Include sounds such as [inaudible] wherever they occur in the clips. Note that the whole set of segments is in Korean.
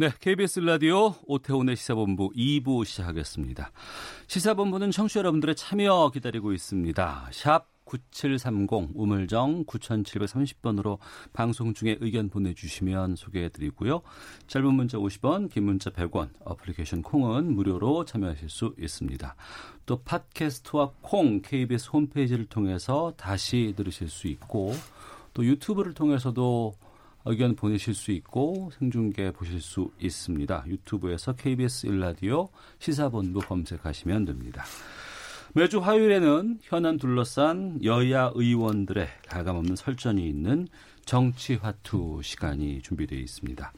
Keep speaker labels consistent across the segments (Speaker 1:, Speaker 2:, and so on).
Speaker 1: 네, KBS 라디오 오태훈의 시사본부 2부 시작하겠습니다. 시사본부는 청취자 여러분들의 참여 기다리고 있습니다. 샵 9730 우물정 9730번으로 방송 중에 의견 보내주시면 소개해드리고요. 짧은 문자 50원, 긴 문자 100원, 어플리케이션 콩은 무료로 참여하실 수 있습니다. 또 팟캐스트와 콩 KBS 홈페이지를 통해서 다시 들으실 수 있고 또 유튜브를 통해서도 의견 보내실 수 있고 생중계 보실 수 있습니다. 유튜브에서 KBS 일라디오 시사본부 검색하시면 됩니다. 매주 화요일에는 현안 둘러싼 여야 의원들의 가감없는 설전이 있는 정치화투 시간이 준비되어 있습니다.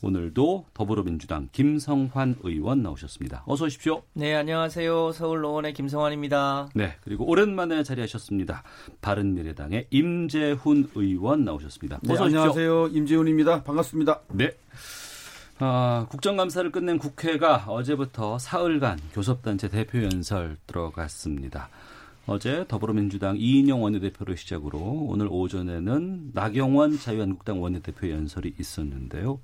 Speaker 1: 오늘도 더불어민주당 김성환 의원 나오셨습니다. 어서 오십시오.
Speaker 2: 네, 안녕하세요. 서울 노원의 김성환입니다.
Speaker 1: 네, 그리고 오랜만에 자리하셨습니다. 바른미래당의 임재훈 의원 나오셨습니다.
Speaker 3: 네,
Speaker 1: 어서 오십시오.
Speaker 3: 안녕하세요. 임재훈입니다. 반갑습니다.
Speaker 1: 네. 아, 국정감사를 끝낸 국회가 어제부터 사흘간 교섭단체 대표 연설 들어갔습니다. 어제 더불어민주당 이인영 원내대표를 시작으로 오늘 오전에는 나경원 자유한국당 원내대표 연설이 있었는데요.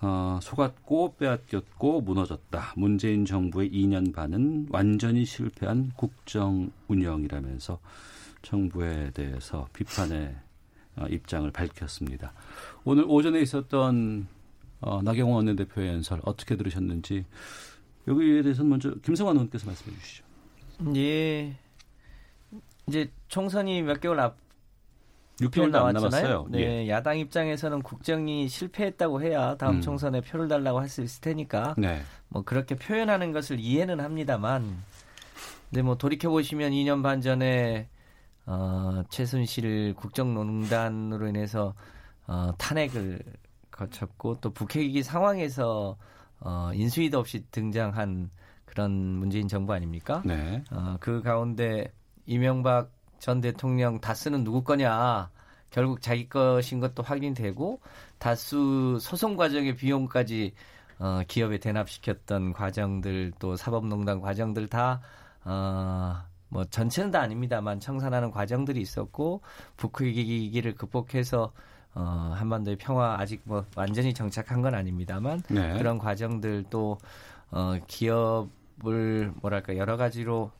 Speaker 1: 어, 속았고 빼앗겼고 무너졌다. 문재인 정부의 2년 반은 완전히 실패한 국정 운영이라면서 정부에 대해서 비판의 어, 입장을 밝혔습니다. 오늘 오전에 있었던 어, 나경원 원내대표의 연설 어떻게 들으셨는지 여기에 대해서는 먼저 김성환 의원께서 말씀해 주시죠.
Speaker 2: 예. 이제 총선이 몇 개월 앞
Speaker 1: 6개월도 안 남았어요.
Speaker 2: 네,
Speaker 1: 예.
Speaker 2: 야당 입장에서는 국정이 실패했다고 해야 다음
Speaker 1: 음.
Speaker 2: 총선에 표를 달라고 할 수 있을 테니까
Speaker 1: 네.
Speaker 2: 뭐 그렇게 표현하는 것을 이해는 합니다만 근데 뭐 돌이켜 보시면 2년 반 전에 어, 최순실 국정농단으로 인해서 어, 탄핵을 거쳤고 또 북핵위기 상황에서 어, 인수위도 없이 등장한 그런 문재인 정부 아닙니까?
Speaker 1: 네.
Speaker 2: 어, 그 가운데 이명박 전 대통령 다스는 누구 거냐? 결국 자기 것인 것도 확인되고 다수 소송 과정의 비용까지 어, 기업에 대납시켰던 과정들 또 사법농단 과정들 다 어, 뭐 전체는 다 아닙니다만 청산하는 과정들이 있었고 북핵위기를 극복해서 어, 한반도의 평화 아직 뭐 완전히 정착한 건 아닙니다만
Speaker 1: 네.
Speaker 2: 그런 과정들 또 어, 기업을 뭐랄까 여러 가지로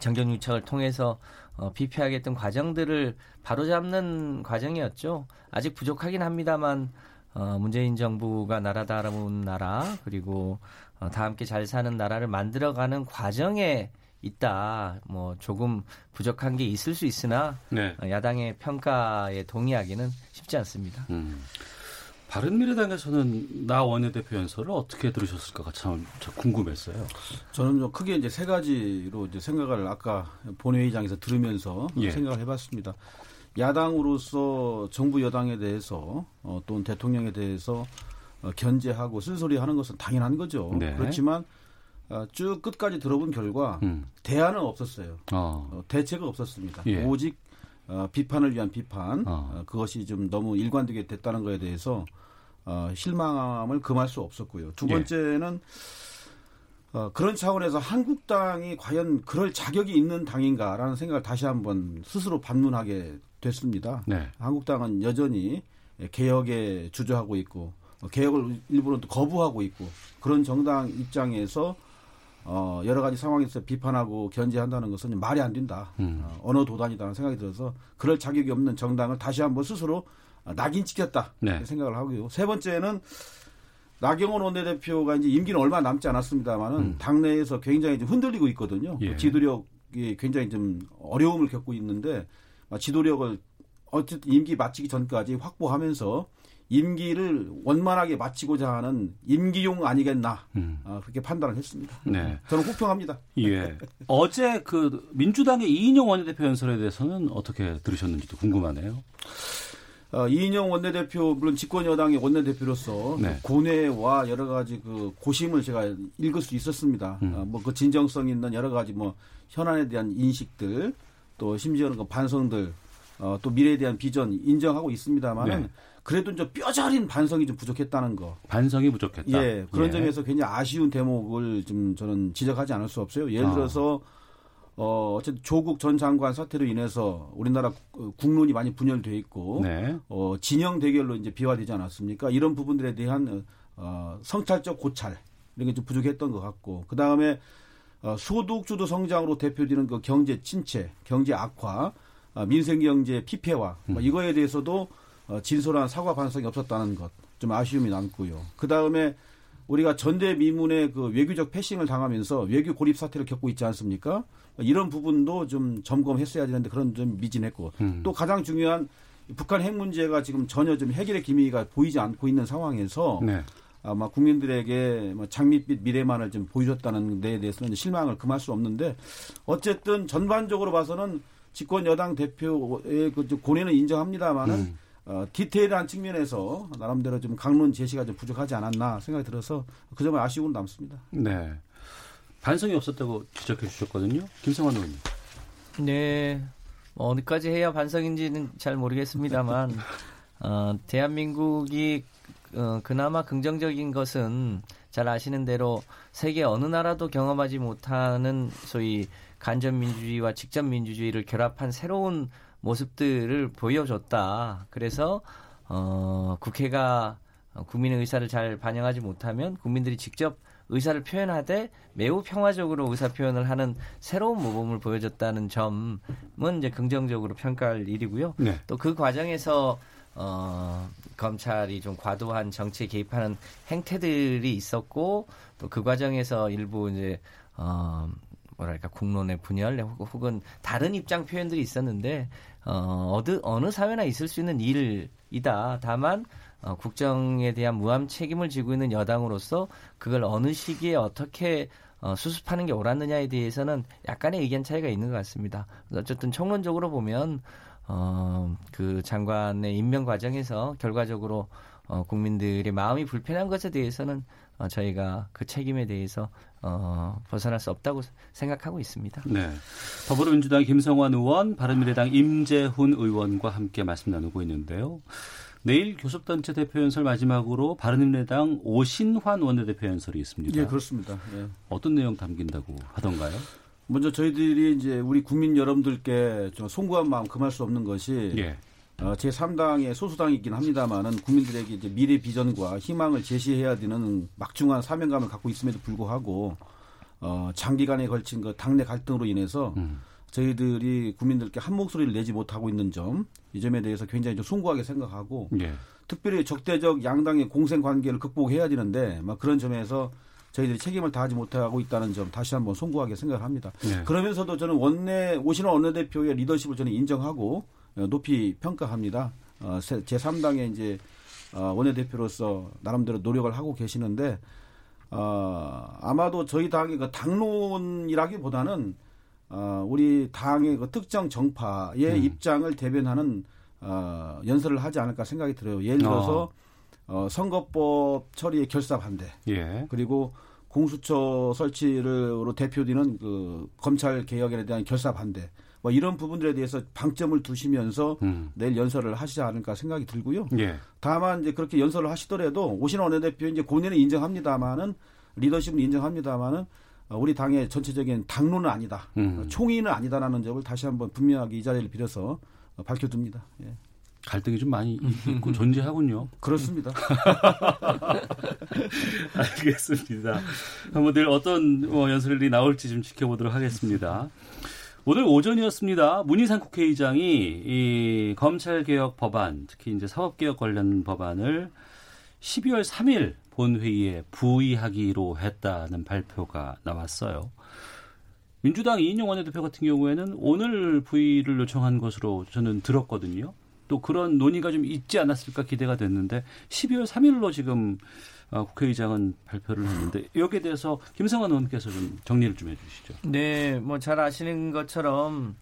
Speaker 2: 정경 유착을 통해서 어, 피폐하겠던 과정들을 바로잡는 과정이었죠. 아직 부족하긴 합니다만 어, 문재인 정부가 나라다운 나라 그리고 어, 다 함께 잘 사는 나라를 만들어가는 과정에 있다. 뭐 조금 부족한 게 있을 수 있으나
Speaker 1: 네.
Speaker 2: 어, 야당의 평가에 동의하기는 쉽지 않습니다.
Speaker 1: 음. 바른미래당에서는 나 원내대표 연설을 어떻게 들으셨을까가 참, 참 궁금했어요.
Speaker 3: 저는 좀 크게 이제 세 가지로 이제 생각을 아까 본회의장에서 들으면서
Speaker 1: 예.
Speaker 3: 생각을 해봤습니다. 야당으로서 정부 여당에 대해서 어, 또는 대통령에 대해서 어, 견제하고 쓸소리하는 것은 당연한 거죠.
Speaker 1: 네.
Speaker 3: 그렇지만 어, 쭉 끝까지 들어본 결과
Speaker 1: 음.
Speaker 3: 대안은 없었어요.
Speaker 1: 어.
Speaker 3: 어, 대책은 없었습니다.
Speaker 1: 예.
Speaker 3: 오직 어, 비판을 위한 비판
Speaker 1: 어.
Speaker 3: 어, 그것이 좀 너무 일관되게 됐다는 것에 대해서 어, 실망함을 금할 수 없었고요. 두
Speaker 1: 예.
Speaker 3: 번째는 어, 그런 차원에서 한국당이 과연 그럴 자격이 있는 당인가라는 생각을 다시 한번 스스로 반문하게 됐습니다.
Speaker 1: 네.
Speaker 3: 한국당은 여전히 개혁에 주저하고 있고 어, 개혁을 일부러 또 거부하고 있고 그런 정당 입장에서 어, 여러 가지 상황에서 비판하고 견제한다는 것은 말이 안 된다.
Speaker 1: 음.
Speaker 3: 어, 언어 도단이다는 생각이 들어서 그럴 자격이 없는 정당을 다시 한번 스스로 어, 낙인 찍혔다.
Speaker 1: 네.
Speaker 3: 생각을 하고요. 세 번째는 나경원 원내대표가 이제 임기는 얼마 남지 않았습니다만은
Speaker 1: 음.
Speaker 3: 당내에서 굉장히 좀 흔들리고 있거든요.
Speaker 1: 예.
Speaker 3: 지도력이 굉장히 좀 어려움을 겪고 있는데 아, 지도력을 어쨌든 임기 마치기 전까지 확보하면서 임기를 원만하게 마치고자 하는 임기용 아니겠나
Speaker 1: 음.
Speaker 3: 아, 그렇게 판단을 했습니다.
Speaker 1: 네.
Speaker 3: 저는 혹평합니다.
Speaker 1: 예. [laughs] 어제 그 민주당의 이인영 원내대표 연설에 대해서는 어떻게 들으셨는지도 궁금하네요.
Speaker 3: 어, 이인영 원내대표 물론 집권 여당의 원내대표로서
Speaker 1: 네.
Speaker 3: 고뇌와 여러 가지 그 고심을 제가 읽을 수 있었습니다.
Speaker 1: 음.
Speaker 3: 어, 뭐그 진정성 있는 여러 가지 뭐 현안에 대한 인식들 또 심지어는 그 반성들 어, 또 미래에 대한 비전 인정하고 있습니다만은
Speaker 1: 네.
Speaker 3: 그래도 좀 뼈저린 반성이 좀 부족했다는 거.
Speaker 1: 반성이 부족했다.
Speaker 3: 예, 그런
Speaker 1: 예.
Speaker 3: 점에서 굉장히 아쉬운 대목을 좀 저는 지적하지 않을 수 없어요. 예를
Speaker 1: 아.
Speaker 3: 들어서 어, 어쨌든 조국 전 장관 사태로 인해서 우리나라 국- 국론이 많이 분열돼 있고
Speaker 1: 네.
Speaker 3: 어, 진영 대결로 이제 비화되지 않았습니까? 이런 부분들에 대한 어, 성찰적 고찰 이런 게 좀 부족했던 것 같고 그 다음에 어, 소득 주도 성장으로 대표되는 그 경제 침체, 경제 악화, 아, 민생 경제 피폐화 뭐 이거에 대해서도 어, 진솔한 사과 반성이 없었다는 것 좀 아쉬움이 남고요. 그 다음에 우리가 전대미문의 그 외교적 패싱을 당하면서 외교 고립 사태를 겪고 있지 않습니까? 이런 부분도 좀 점검했어야 되는데 그런 좀 미진했고
Speaker 1: 음.
Speaker 3: 또 가장 중요한 북한 핵 문제가 지금 전혀 좀 해결의 기미가 보이지 않고 있는 상황에서
Speaker 1: 네.
Speaker 3: 아마 국민들에게 뭐 장밋빛 미래만을 좀 보여줬다는 데에 대해서는 실망을 금할 수 없는데 어쨌든 전반적으로 봐서는 집권 여당 대표의 그 고뇌는 인정합니다만은
Speaker 1: 음.
Speaker 3: 어, 디테일한 측면에서 나름대로 좀 강론 제시가 좀 부족하지 않았나 생각이 들어서 그 점은 아쉬움은 남습니다.
Speaker 1: 네. 반성이 없었다고 지적해 주셨거든요. 김성환 의원님.
Speaker 2: 네. 뭐 어디까지 해야 반성인지는 잘 모르겠습니다만, [laughs] 어, 대한민국이 어, 그나마 긍정적인 것은 잘 아시는 대로 세계 어느 나라도 경험하지 못하는 소위 간접 민주주의와 직접 민주주의를 결합한 새로운 모습들을 보여줬다. 그래서 어, 국회가 국민의 의사를 잘 반영하지 못하면 국민들이 직접 의사를 표현하되 매우 평화적으로 의사 표현을 하는 새로운 모범을 보여줬다는 점은 이제 긍정적으로 평가할 일이고요.
Speaker 1: 네.
Speaker 2: 또그 과정에서 어, 검찰이 좀 과도한 정치에 개입하는 행태들이 있었고 또 그 과정에서 일부 이제 어, 뭐랄까 국론의 분열 혹- 혹은 다른 입장 표현들이 있었는데 어, 어느 어느 사회나 있을 수 있는 일이다. 다만 어, 국정에 대한 무함 책임을 지고 있는 여당으로서 그걸 어느 시기에 어떻게 어, 수습하는 게 옳았느냐에 대해서는 약간의 의견 차이가 있는 것 같습니다. 어쨌든 총론적으로 보면 어, 그 장관의 임명 과정에서 결과적으로 어, 국민들의 마음이 불편한 것에 대해서는 어, 저희가 그 책임에 대해서 어, 벗어날 수 없다고 생각하고 있습니다.
Speaker 1: 네. 더불어민주당 김성환 의원, 바른미래당 임재훈 의원과 함께 말씀 나누고 있는데요. 내일 교섭단체 대표 연설 마지막으로 바른미래당 오신환 원내대표 연설이 있습니다.
Speaker 3: 예, 그렇습니다. 예.
Speaker 1: 어떤 내용 담긴다고 하던가요?
Speaker 3: 먼저 저희들이 이제 우리 국민 여러분들께 좀 송구한 마음 금할 수 없는 것이
Speaker 1: 예.
Speaker 3: 어, 제 3당의 소수당이긴 합니다만은 국민들에게 이제 미래 비전과 희망을 제시해야 되는 막중한 사명감을 갖고 있음에도 불구하고 어, 장기간에 걸친 그 당내 갈등으로 인해서
Speaker 1: 음.
Speaker 3: 저희들이 국민들께 한 목소리를 내지 못하고 있는 점, 이 점에 대해서 굉장히 좀 송구하게 생각하고
Speaker 1: 예.
Speaker 3: 특별히 적대적 양당의 공생 관계를 극복해야 되는데 막 그런 점에서 저희들이 책임을 다하지 못하고 있다는 점 다시 한번 송구하게 생각을 합니다.
Speaker 1: 네.
Speaker 3: 그러면서도 저는 원내 오신원 원내대표의 리더십을 저는 인정하고 어, 높이 평가합니다. 어, 제 3당의 이제 어, 원내대표로서 나름대로 노력을 하고 계시는데 어, 아마도 저희 당의 그 당론이라기보다는 어, 우리 당의 그 특정 정파의
Speaker 1: 음.
Speaker 3: 입장을 대변하는 어, 연설을 하지 않을까 생각이 들어요. 예를 들어서 어, 선거법 처리의 결사 반대
Speaker 1: 예.
Speaker 3: 그리고 공수처 설치를로 대표되는 그 검찰 개혁에 대한 결사 반대 뭐 이런 부분들에 대해서 방점을 두시면서
Speaker 1: 음.
Speaker 3: 내일 연설을 하시지 않을까 생각이 들고요.
Speaker 1: 예.
Speaker 3: 다만 이제 그렇게 연설을 하시더라도 오신원 원내대표 이제 고뇌는 인정합니다만은 리더십은 인정합니다만은 어, 우리 당의 전체적인 당론은 아니다,
Speaker 1: 음.
Speaker 3: 어, 총의는 아니다라는 점을 다시 한번 분명하게 이 자리를 빌어서 어, 밝혀둡니다. 예.
Speaker 1: 갈등이 좀 많이 있고 [laughs] 존재하군요.
Speaker 3: 그렇습니다. [laughs]
Speaker 1: 알겠습니다. 한번 늘 어떤 뭐 연설이 나올지 좀 지켜보도록 하겠습니다. 오늘 오전이었습니다. 문희상 국회의장이 이 검찰개혁 법안, 특히 이제 사법개혁 관련 법안을 12월 3일 본회의에 부의하기로 했다는 발표가 나왔어요. 민주당 이인영 원내대표 같은 경우에는 오늘 부의를 요청한 것으로 저는 들었거든요. 또 그런 논의가 좀 있지 않았을까 기대가 됐는데 12월 3일로 지금 어, 국회의장은 발표를 했는데 여기에 대해서 김성환 의원께서 좀 정리를 좀 해주시죠.
Speaker 2: 네, 뭐 잘 아시는 것처럼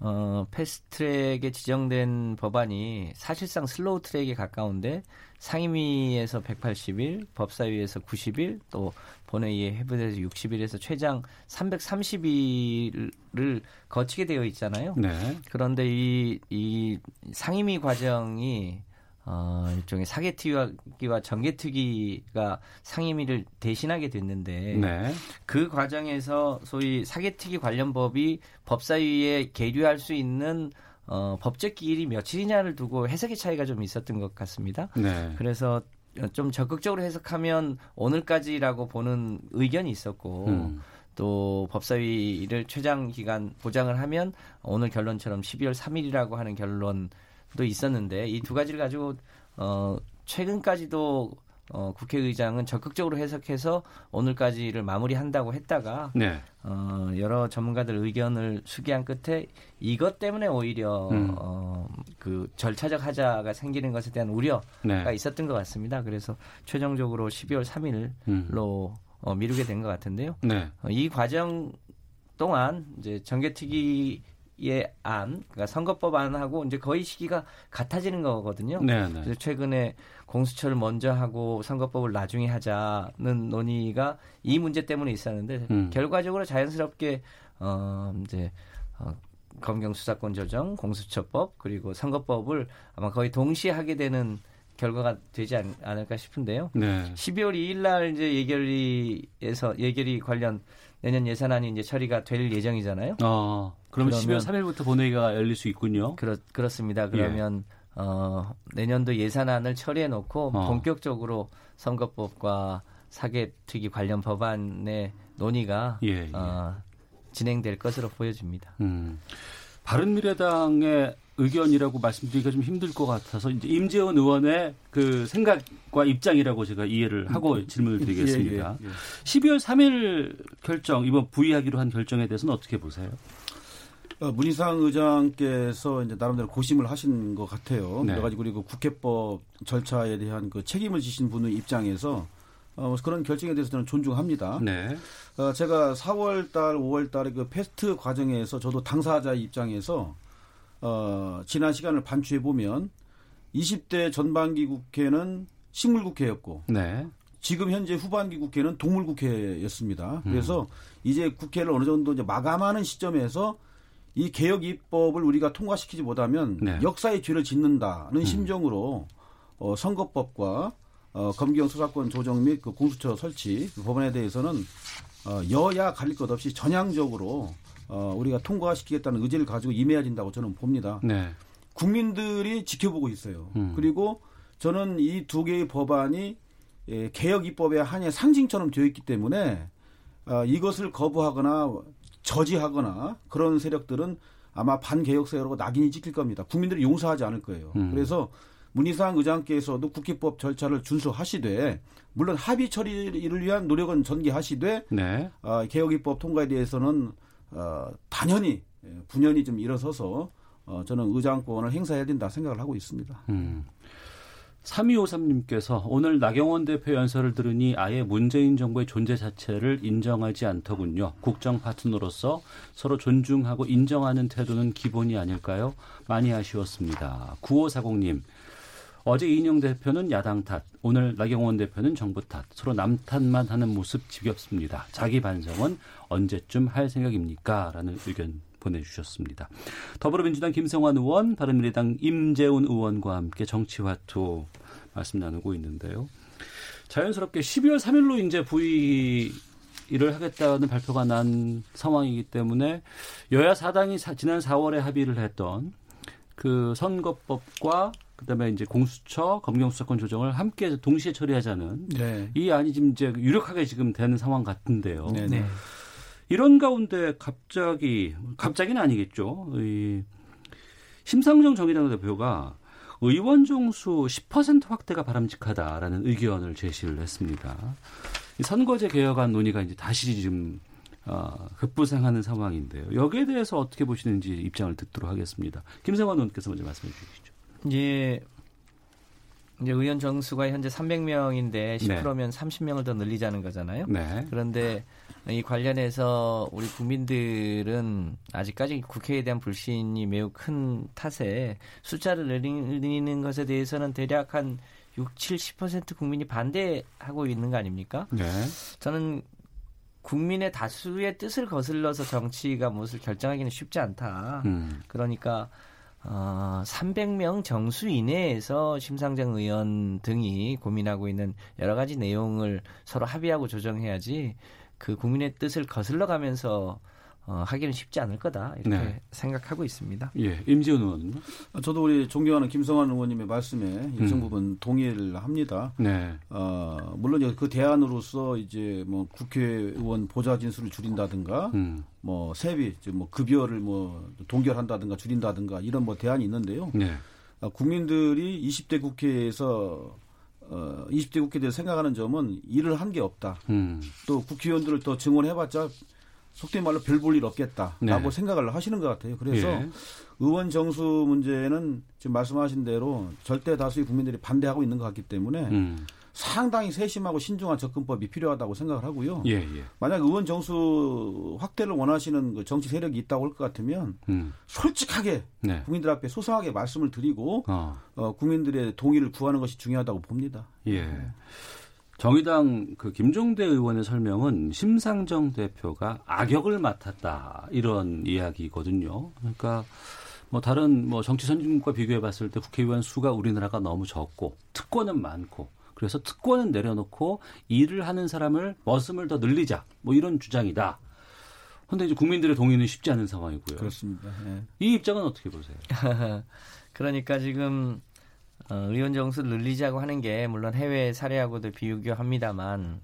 Speaker 2: 어, 패스트트랙에 지정된 법안이 사실상 slow track에 가까운데 상임위에서 180일, 법사위에서 90일, 또 본회의에 해부돼서 60일에서 최장 330일을 거치게 되어 있잖아요.
Speaker 1: 네.
Speaker 2: 그런데 이, 이 상임위 과정이 어, 일종의 사개특위와 정개특위가 상임위를 대신하게 됐는데
Speaker 1: 네.
Speaker 2: 그 과정에서 소위 사개특위 관련 법이 법사위에 계류할 수 있는 어, 법적 기일이 며칠이냐를 두고 해석의 차이가 좀 있었던 것 같습니다.
Speaker 1: 네.
Speaker 2: 그래서 좀 적극적으로 해석하면 오늘까지라고 보는 의견이 있었고
Speaker 1: 음.
Speaker 2: 또 법사위를 최장 기간 보장을 하면 오늘 결론처럼 12월 3일이라고 하는 결론 도 있었는데 이 두 가지를 가지고 어 최근까지도 어 국회의장은 적극적으로 해석해서 오늘까지를 마무리한다고 했다가
Speaker 1: 네.
Speaker 2: 어 여러 전문가들 의견을 수기한 끝에 이것 때문에 오히려
Speaker 1: 음.
Speaker 2: 어그 절차적 하자가 생기는 것에 대한 우려가
Speaker 1: 네.
Speaker 2: 있었던 것 같습니다. 그래서 최종적으로 12월 3일로
Speaker 1: 음.
Speaker 2: 어, 미루게 된 것 같은데요.
Speaker 1: 네.
Speaker 2: 어, 이 과정 동안 이제 정개특위 의 안, 그러니까 선거법안하고 이제 거의 시기가 같아지는 거거든요.
Speaker 1: 네. 네.
Speaker 2: 그래서 최근에 공수처를 먼저 하고 선거법을 나중에 하자는 논의가 이 문제 때문에 있었는데
Speaker 1: 음.
Speaker 2: 결과적으로 자연스럽게 어 이제 어, 검경 수사권 조정, 공수처법 그리고 선거법을 아마 거의 동시에 하게 되는 결과가 되지 않, 않을까 싶은데요.
Speaker 1: 네.
Speaker 2: 12월 2일 날 이제 예결위에서 예결위 관련 내년 예산안이 이제 처리가 될 예정이잖아요.
Speaker 1: 어, 그러면
Speaker 2: 그러면-
Speaker 1: 12월 3일부터 본회의가 열릴 수 있군요.
Speaker 2: 그렇 그렇습니다.
Speaker 1: 예.
Speaker 2: 그러면 어 내년도 예산안을 처리해 놓고
Speaker 1: 어.
Speaker 2: 본격적으로 선거법과 사개특위 관련 법안의 논의가
Speaker 1: 예, 예.
Speaker 2: 어, 진행될 것으로 보여집니다.
Speaker 1: 음. 바른미래당의 의견이라고 말씀드리기가 좀 힘들 것 같아서 이제 임재원 의원의 그 생각과 입장이라고 제가 이해를 하고 질문을 드리겠습니다.
Speaker 3: 예, 예, 예.
Speaker 1: 12월 3일 결정 이번 부의하기로 한 결정에 대해서는 어떻게 보세요?
Speaker 3: 어, 문희상 의장께서 이제 나름대로 고심을 하신 것 같아요.
Speaker 1: 네.
Speaker 3: 여러 가지 그리고 국회법 절차에 대한 그 책임을 지신 분의 입장에서 어, 그런 결정에 대해서 저는 존중합니다.
Speaker 1: 네. 어,
Speaker 3: 제가 4월 달, 5월 달에 그 패스트 과정에서 저도 당사자 입장에서 어, 지난 시간을 반추해 보면 20대 전반기 국회는 식물 국회였고
Speaker 1: 네.
Speaker 3: 지금 현재 후반기 국회는 동물 국회였습니다.
Speaker 1: 음.
Speaker 3: 그래서 이제 국회를 어느 정도 이제 마감하는 시점에서 이 개혁 입법을 우리가 통과시키지 못하면
Speaker 1: 네.
Speaker 3: 역사의 죄를 짓는다는 심정으로 어, 선거법과 어, 검경 수사권 조정 및 그 공수처 설치 그 법안에 대해서는 어, 여야 가릴 것 없이 전향적으로 어, 우리가 통과시키겠다는 의지를 가지고 임해야 된다고 저는 봅니다.
Speaker 1: 네.
Speaker 3: 국민들이 지켜보고 있어요.
Speaker 1: 음.
Speaker 3: 그리고 저는 이 두 개의 법안이 예, 개혁 입법의 한의 상징처럼 되어 있기 때문에 아, 이것을 거부하거나 저지하거나 그런 세력들은 아마 반개혁 세력으로 낙인이 찍힐 겁니다. 국민들이 용서하지 않을 거예요.
Speaker 1: 음.
Speaker 3: 그래서 문희상 의장께서도 국회법 절차를 준수하시되 물론 합의 처리를 위한 노력은 전개하시되
Speaker 1: 네.
Speaker 3: 아, 개혁 입법 통과에 대해서는 어, 단연히 예, 분연히 좀 일어서서 어, 저는 의장권을 행사해야 된다 생각을 하고 있습니다.
Speaker 1: 음. 3253님께서 오늘 나경원 대표 연설을 들으니 아예 문재인 정부의 존재 자체를 인정하지 않더군요. 국정 파트너로서 서로 존중하고 인정하는 태도는 기본이 아닐까요? 많이 아쉬웠습니다. 9540님. 어제 이인영 대표는 야당 탓, 오늘 나경원 대표는 정부 탓, 서로 남 탓만 하는 모습 지겹습니다. 자기 반성은 언제쯤 할 생각입니까? 라는 의견 보내주셨습니다. 더불어민주당 김성환 의원, 바른미래당 임재훈 의원과 함께 정치화투 말씀 나누고 있는데요. 자연스럽게 12월 3일로 이제 부의를 하겠다는 발표가 난 상황이기 때문에 여야 사당이 사- 지난 4월에 합의를 했던 그 선거법과 그다음에 이제 공수처 검경 수사권 조정을 함께 동시에 처리하자는
Speaker 3: 네.
Speaker 1: 이 안이 지금 이제 유력하게 지금 되는 상황 같은데요.
Speaker 3: 네, 네.
Speaker 1: 이런 가운데 갑자기 갑자기는 아니겠죠. 이 심상정 정의당 대표가 의원 정수 10% 확대가 바람직하다라는 의견을 제시를 했습니다. 이 선거제 개혁안 논의가 이제 다시 지금 어, 급부상하는 상황인데요. 여기에 대해서 어떻게 보시는지 입장을 듣도록 하겠습니다. 김성환 의원께서 먼저 말씀해 주시죠.
Speaker 2: 예, 이제 의원 정수가 현재 300명인데 10%면 30명을 더 늘리자는 거잖아요.
Speaker 1: 네.
Speaker 2: 그런데 이 관련해서 우리 국민들은 아직까지 국회에 대한 불신이 매우 큰 탓에 숫자를 늘리는 것에 대해서는 대략 한 6, 70% 국민이 반대하고 있는 거 아닙니까?
Speaker 1: 네.
Speaker 2: 저는 국민의 다수의 뜻을 거슬러서 정치가 무엇을 결정하기는 쉽지 않다.
Speaker 1: 음.
Speaker 2: 그러니까 어, 300명 정수 이내에서 심상정 의원 등이 고민하고 있는 여러 가지 내용을 서로 합의하고 조정해야지 그 국민의 뜻을 거슬러 가면서 어, 하기는 쉽지 않을 거다 이렇게
Speaker 1: 네.
Speaker 2: 생각하고 있습니다.
Speaker 1: 예. 임지훈 의원은요?
Speaker 3: 저도 우리 존경하는 김성환 의원님의 말씀에 일정
Speaker 1: 음.
Speaker 3: 부분 동의를 합니다.
Speaker 1: 네.
Speaker 3: 어, 물론 이제 그 대안으로서 이제 뭐 국회의원 보좌 진수를 줄인다든가
Speaker 1: 음.
Speaker 3: 뭐 세비, 이제 뭐 급여를 뭐 동결한다든가 줄인다든가 이런 뭐 대안이 있는데요.
Speaker 1: 네.
Speaker 3: 어, 국민들이 20대 국회에서 어, 20대 국회에 대해서 생각하는 점은 일을 한 게 없다.
Speaker 1: 음.
Speaker 3: 또 국회의원들을 더 증원해봤자 속된 말로 별 볼 일 없겠다라고
Speaker 1: 네.
Speaker 3: 생각을 하시는 것 같아요. 그래서
Speaker 1: 예.
Speaker 3: 의원 정수 문제는 지금 말씀하신 대로 절대 다수의 국민들이 반대하고 있는 것 같기 때문에
Speaker 1: 음.
Speaker 3: 상당히 세심하고 신중한 접근법이 필요하다고 생각을 하고요.
Speaker 1: 예, 예.
Speaker 3: 만약 의원 정수 확대를 원하시는 그 정치 세력이 있다고 할 것 같으면
Speaker 1: 음.
Speaker 3: 솔직하게
Speaker 1: 네.
Speaker 3: 국민들 앞에 소상하게 말씀을 드리고
Speaker 1: 어.
Speaker 3: 어, 국민들의 동의를 구하는 것이 중요하다고 봅니다.
Speaker 1: 예. 정의당 그 김종대 의원의 설명은 심상정 대표가 악역을 맡았다 이런 이야기거든요. 그러니까 뭐 다른 뭐 정치 선진국과 비교해 봤을 때 국회의원 수가 우리나라가 너무 적고 특권은 많고 그래서 특권은 내려놓고 일을 하는 사람을 머슴을 더 늘리자 뭐 이런 주장이다. 근데 이제 국민들의 동의는 쉽지 않은 상황이고요.
Speaker 3: 그렇습니다. 예.
Speaker 1: 이 입장은 어떻게 보세요? [laughs]
Speaker 2: 그러니까 지금 어, 의원 정수를 늘리자고 하는 게 물론 해외 사례하고도 비교합니다만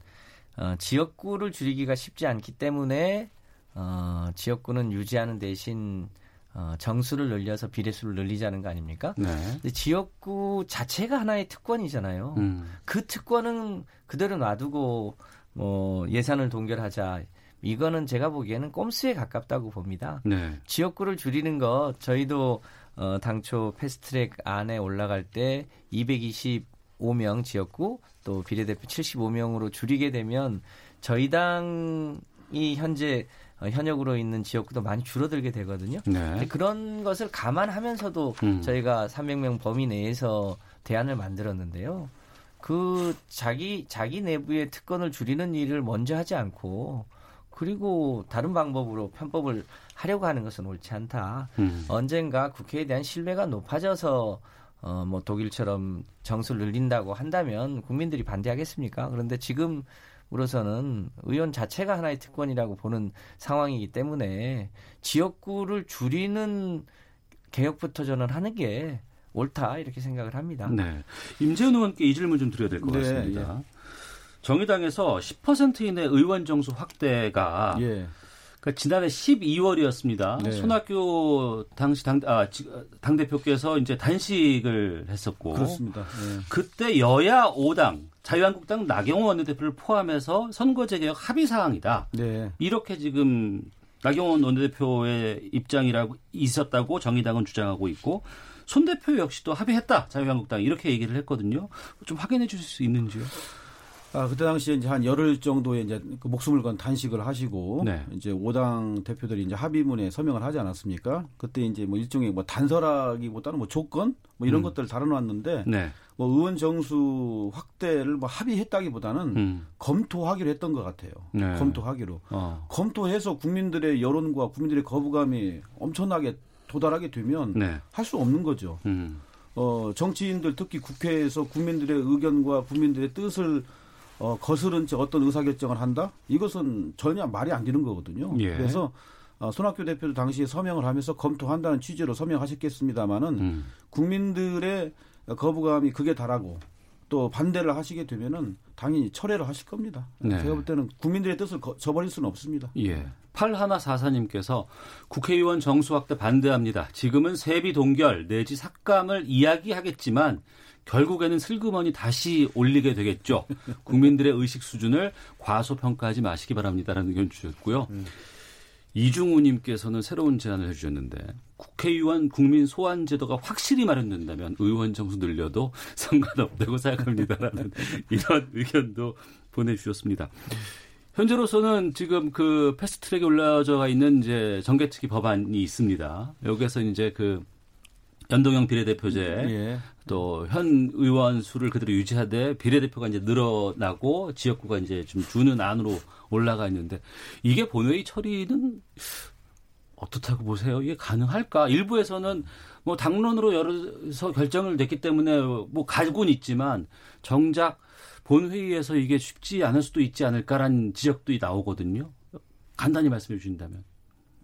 Speaker 2: 어, 지역구를 줄이기가 쉽지 않기 때문에 어, 지역구는 유지하는 대신 어, 정수를 늘려서 비례수를 늘리자는 거 아닙니까?
Speaker 1: 네.
Speaker 2: 근데 지역구 자체가 하나의 특권이잖아요.
Speaker 1: 음.
Speaker 2: 그 특권은 그대로 놔두고 뭐 예산을 동결하자. 이거는 제가 보기에는 꼼수에 가깝다고 봅니다.
Speaker 1: 네.
Speaker 2: 지역구를 줄이는 거 저희도 어, 당초 패스트트랙 안에 올라갈 때 225명 지역구 또 비례대표 75명으로 줄이게 되면 저희 당이 현재 어, 현역으로 있는 지역구도 많이 줄어들게 되거든요.
Speaker 1: 네.
Speaker 2: 그런 것을 감안하면서도
Speaker 1: 음.
Speaker 2: 저희가 300명 범위 내에서 대안을 만들었는데요. 그 자기 자기 내부의 특권을 줄이는 일을 먼저 하지 않고 그리고 다른 방법으로 편법을 하려고 하는 것은 옳지 않다.
Speaker 1: 음.
Speaker 2: 언젠가 국회에 대한 신뢰가 높아져서 어 뭐 독일처럼 정수를 늘린다고 한다면 국민들이 반대하겠습니까? 그런데 지금으로서는 의원 자체가 하나의 특권이라고 보는 상황이기 때문에 지역구를 줄이는 개혁부터 저는 하는 게 옳다 이렇게 생각을 합니다.
Speaker 1: 네. 임재훈 의원께 이 질문 좀 드려야 될것
Speaker 3: 네,
Speaker 1: 같습니다. 정의당에서 10% 이내 의원 정수 확대가
Speaker 3: 예.
Speaker 1: 그러니까 지난해 12월이었습니다.
Speaker 3: 네.
Speaker 1: 손학규 당시 당, 아, 지- 당 대표께서 이제 단식을 했었고
Speaker 3: 그렇습니다. 예.
Speaker 1: 그때 여야 5당 자유한국당 나경원 원내대표를 포함해서 선거제 개혁 합의 사항이다.
Speaker 3: 네.
Speaker 1: 이렇게 지금 나경원 원내대표의 입장이라고 있었다고 정의당은 주장하고 있고 손 대표 역시도 합의했다 자유한국당 이렇게 얘기를 했거든요. 좀 확인해 주실 수 있는지요?
Speaker 3: 아, 그때 당시에 이제 한 열흘 정도의 이제 그 목숨을 건 단식을 하시고
Speaker 1: 네.
Speaker 3: 이제 5당 대표들이 이제 합의문에 서명을 하지 않았습니까? 그때 이제 뭐 일종의 뭐 단서라기보다는 뭐 조건 뭐 이런
Speaker 1: 음.
Speaker 3: 것들을 다뤄놨는데
Speaker 1: 네.
Speaker 3: 뭐 의원 정수 확대를 뭐 합의했다기보다는
Speaker 1: 음.
Speaker 3: 검토하기로 했던 것 같아요.
Speaker 1: 네.
Speaker 3: 검토하기로.
Speaker 1: 어.
Speaker 3: 검토해서 국민들의 여론과 국민들의 거부감이 엄청나게 도달하게 되면
Speaker 1: 네.
Speaker 3: 할수 없는 거죠.
Speaker 1: 음.
Speaker 3: 어, 정치인들 특히 국회에서 국민들의 의견과 국민들의 뜻을 어, 거스른 채 어떤 의사결정을 한다? 이것은 전혀 말이 안 되는 거거든요.
Speaker 1: 예.
Speaker 3: 그래서 어, 손학규 대표도 당시에 서명을 하면서 검토한다는 취지로 서명하셨겠습니다마는
Speaker 1: 음.
Speaker 3: 국민들의 거부감이 극에 달하고 또 반대를 하시게 되면은 당연히 철회를 하실 겁니다.
Speaker 1: 네.
Speaker 3: 제가 볼 때는 국민들의 뜻을 거- 저버릴 수는 없습니다.
Speaker 1: 예. 8144님께서 국회의원 정수 확대 반대합니다. 지금은 세비 동결 내지 삭감을 이야기하겠지만 결국에는 슬그머니 다시 올리게 되겠죠. 국민들의 의식 수준을 과소평가하지 마시기 바랍니다라는 의견 주셨고요. 이중우님께서는 새로운 제안을 해주셨는데 국회의원 국민 소환 제도가 확실히 마련된다면 의원 정수 늘려도 상관없다고 생각합니다라는 [laughs] 이런 의견도 보내주셨습니다. 현재로서는 지금 그 패스트트랙에 올라져 있는 이제 정개특위 법안이 있습니다. 여기에서 이제 그 연동형 비례대표제
Speaker 3: 예.
Speaker 1: 또현 의원 수를 그대로 유지하되 비례대표가 이제 늘어나고 지역구가 이제 좀 주는 안으로 올라가 있는데 이게 본회의 처리는 어떻다고 보세요? 이게 가능할까? 일부에서는 뭐 당론으로 열어서 결정을 냈기 때문에 뭐 가고는 있지만 정작 본회의에서 이게 쉽지 않을 수도 있지 않을까라는 지적도 나오거든요. 간단히 말씀해 주신다면.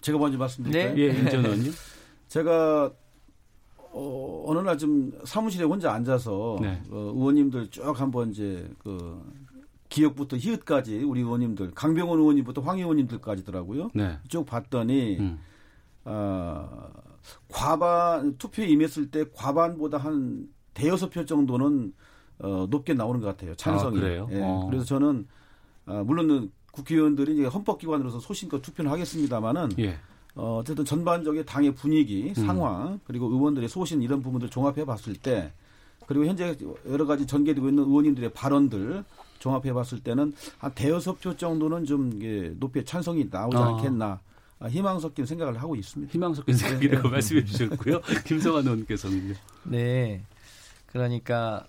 Speaker 3: 제가 먼저 말씀드릴까요?
Speaker 2: 네.
Speaker 1: 예, 임전 의원님. [laughs]
Speaker 3: 제가 어, 어느 날 좀 사무실에 혼자 앉아서
Speaker 1: 네.
Speaker 3: 어, 의원님들 쭉 한번 이제 그 기역부터 히읗까지 우리 의원님들 강병원 의원님부터 황 의원님들까지더라고요.
Speaker 1: 네.
Speaker 3: 쭉 봤더니
Speaker 1: 음.
Speaker 3: 어, 과반 투표에 임했을 때 과반보다 한 대여섯 표 정도는 어, 높게 나오는 것 같아요. 찬성이.
Speaker 1: 아, 그래요?
Speaker 3: 예.
Speaker 1: 어.
Speaker 3: 그래서 저는 아, 물론 국회의원들이 이제 헌법기관으로서 소신껏 투표는 하겠습니다만은
Speaker 1: 예.
Speaker 3: 어, 어쨌든 전반적인 당의 분위기,
Speaker 1: 음.
Speaker 3: 상황, 그리고 의원들의 소신 이런 부분들 종합해 봤을 때 그리고 현재 여러 가지 전개되고 있는 의원님들의 발언들 종합해 봤을 때는 한 대여섯 표 정도는 좀 이게 높이 찬성이 나오지
Speaker 1: 아.
Speaker 3: 않겠나 아, 희망 섞인 생각을 하고 있습니다.
Speaker 1: 희망 섞인 생각이라고 [laughs] 말씀해 주셨고요. 김성환 의원께서는요.
Speaker 2: 네. 그러니까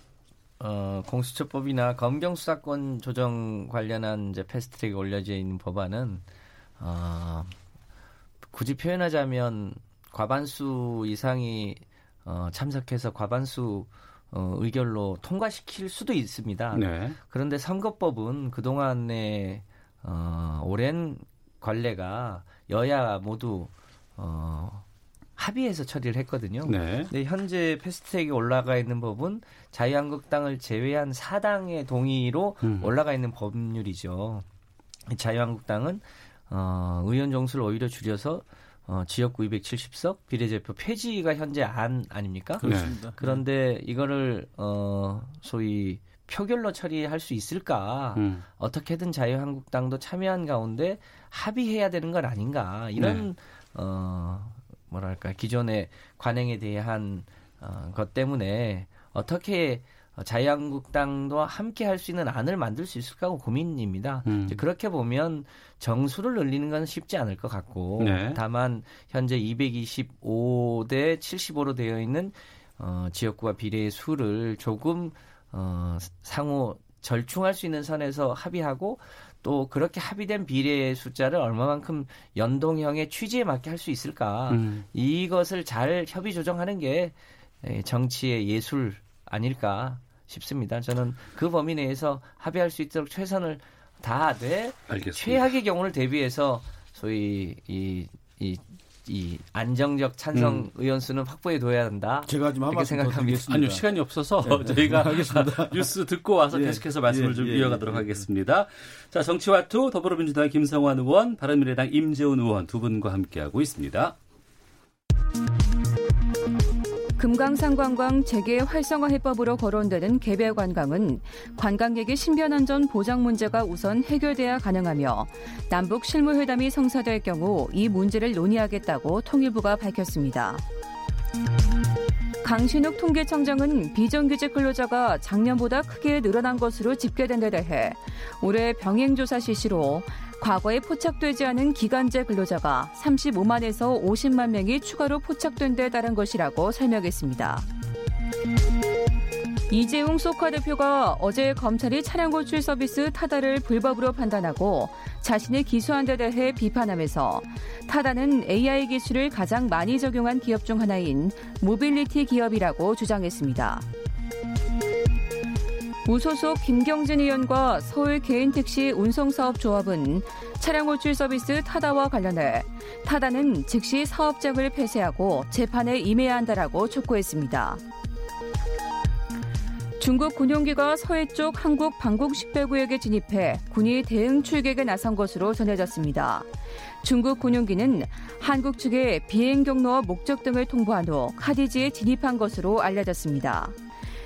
Speaker 2: 어, 공수처법이나 검경 수사권 조정 관련한 이제 패스트트랙에 올려져 있는 법안은 어, 굳이 표현하자면 과반수 이상이 어, 참석해서 과반수 어, 의결로 통과시킬 수도 있습니다.
Speaker 1: 네.
Speaker 2: 그런데 선거법은 그동안의 어, 오랜 관례가 여야 모두 어, 합의해서 처리를 했거든요.
Speaker 1: 네.
Speaker 2: 근데 현재 패스트트랙에 올라가 있는 법은 자유한국당을 제외한 사당의 동의로
Speaker 1: 음.
Speaker 2: 올라가 있는 법률이죠. 자유한국당은 어, 의원 정수를 오히려 줄여서 어, 지역구 270석 비례대표 폐지가 현재 안 아닙니까?
Speaker 3: 그렇습니다.
Speaker 2: 그런데 이거를 어, 소위 표결로 처리할 수 있을까?
Speaker 1: 음.
Speaker 2: 어떻게든 자유한국당도 참여한 가운데 합의해야 되는 건 아닌가 이런
Speaker 1: 네.
Speaker 2: 어 뭐랄까 기존의 관행에 대한 어, 것 때문에 어떻게 자유한국당도 함께 할 수 있는 안을 만들 수 있을까 하고 고민입니다.
Speaker 1: 음.
Speaker 2: 그렇게 보면 정수를 늘리는 건 쉽지 않을 것 같고
Speaker 1: 네.
Speaker 2: 다만 현재 225대 75로 되어 있는 어, 지역구와 비례의 수를 조금 어, 상호 절충할 수 있는 선에서 합의하고 또 그렇게 합의된 비례의 숫자를 얼마만큼 연동형의 취지에 맞게 할 수 있을까
Speaker 1: 음.
Speaker 2: 이것을 잘 협의 조정하는 게 에, 정치의 예술 아닐까 싶습니다. 저는 그 범위 내에서 합의할 수 있도록 최선을 다하되
Speaker 1: 알겠습니다.
Speaker 2: 최악의 경우를 대비해서 소위 이, 이, 이 안정적 찬성
Speaker 1: 음.
Speaker 2: 의원 수는 확보해 둬야 한다.
Speaker 3: 제가 지금 한
Speaker 2: 이렇게
Speaker 3: 말씀 더 생각합니다.
Speaker 1: 아니요 시간이 없어서 [laughs] 저희가 [laughs] 뉴스 듣고 와서
Speaker 3: 예,
Speaker 1: 계속해서 말씀을
Speaker 3: 예,
Speaker 1: 좀
Speaker 3: 예,
Speaker 1: 이어가도록
Speaker 3: 예, 예.
Speaker 1: 하겠습니다. 자 정치와투 더불어민주당 김성환 의원, 바른미래당 임재훈 의원 두 분과 함께하고 있습니다.
Speaker 4: 금강산 관광 재개 활성화 해법으로 거론되는 개별 관광은 관광객의 신변 안전 보장 문제가 우선 해결돼야 가능하며 남북 실무 회담이 성사될 경우 이 문제를 논의하겠다고 통일부가 밝혔습니다. 강신욱 통계청장은 비정규직 근로자가 작년보다 크게 늘어난 것으로 집계된 데 대해 올해 병행조사 실시로 과거에 포착되지 않은 기간제 근로자가 35만에서 50만 명이 추가로 포착된 데 따른 것이라고 설명했습니다. 이재용 소카 대표가 어제 검찰이 차량 호출 서비스 타다를 불법으로 판단하고 자신이 기소한 데 대해 비판하면서 타다는 AI 기술을 가장 많이 적용한 기업 중 하나인 모빌리티 기업이라고 주장했습니다. 무소속 김경진 의원과 서울 개인택시 운송사업조합은 차량 호출 서비스 타다와 관련해 타다는 즉시 사업장을 폐쇄하고 재판에 임해야 한다라고 촉구했습니다. 중국 군용기가 서해 쪽 한국 방콕 식별구역에 진입해 군이 대응 출격에 나선 것으로 전해졌습니다. 중국 군용기는 한국 측에 비행 경로와 목적 등을 통보한 후 카디지에 진입한 것으로 알려졌습니다.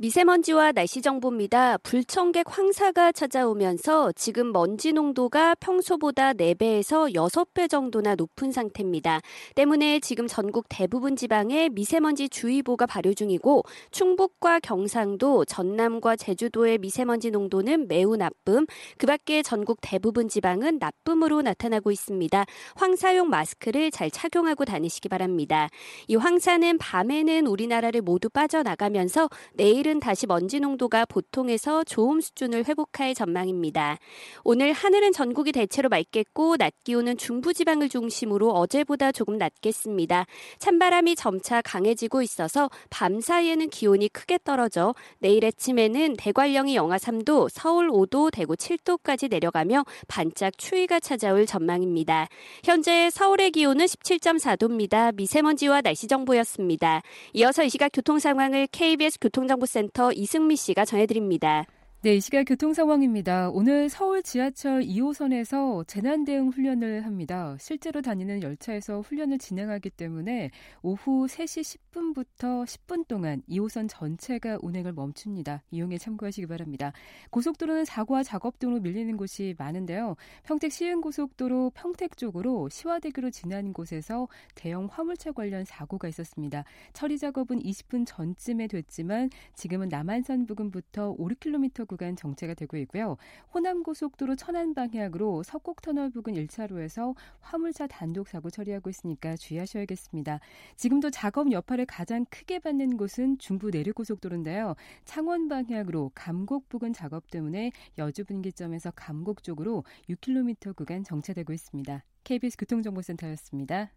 Speaker 5: 미세먼지와 날씨 정보입니다. 불청객 황사가 찾아오면서 지금 먼지 농도가 평소보다 4배에서 6배 정도나 높은 상태입니다. 때문에 지금 전국 대부분 지방에 미세먼지 주의보가 발효 중이고 충북과 경상도, 전남과 제주도의 미세먼지 농도는 매우 나쁨, 그 밖에 전국 대부분 지방은 나쁨으로 나타나고 있습니다. 황사용 마스크를 잘 착용하고 다니시기 바랍니다. 이 황사는 밤에는 우리나라를 모두 빠져나가면서 내일 내일은 다시 먼지 농도가 보통에서 좋음 수준을 회복할 전망입니다. 오늘 하늘은 전국이 대체로 맑겠고 낮 기온은 중부지방을 중심으로 어제보다 조금 낮겠습니다. 찬바람이 점차 강해지고 있어서 밤 사이에는 기온이 크게 떨어져 내일 아침에는 대관령이 영하 3도, 서울 5도, 대구 7도까지 내려가며 반짝 추위가 찾아올 전망입니다. 현재 서울의 기온은 17.4도입니다. 미세먼지와 날씨 정보였습니다. 이어서 이 시각 교통 상황을 KBS 교통정보센터 센터 이승미 씨가 전해드립니다.
Speaker 6: 네, 이 시각 교통 상황입니다. 오늘 서울 지하철 2호선에서 재난 대응 훈련을 합니다. 실제로 다니는 열차에서 훈련을 진행하기 때문에 오후 3시 10분부터 10분 동안 2호선 전체가 운행을 멈춥니다. 이용에 참고하시기 바랍니다. 고속도로는 사고와 작업 등으로 밀리는 곳이 많은데요. 평택 시흥고속도로 평택 쪽으로 시화대교로 지난 곳에서 대형 화물차 관련 사고가 있었습니다. 처리 작업은 20분 전쯤에 됐지만 지금은 남한선 부근부터 5km 구간 정체가 되고 있고요. 호남고속도로 천안 방향으로 석곡터널 부근 1차로에서 화물차 단독 사고 처리하고 있으니까 주의하셔야겠습니다. 지금도 작업 여파를 가장 크게 받는 곳은 중부 내륙고속도로인데요. 창원 방향으로 감곡 부근 작업 때문에 여주 분기점에서 감곡 쪽으로 6km 구간 정체되고 있습니다. KBS 교통정보센터였습니다.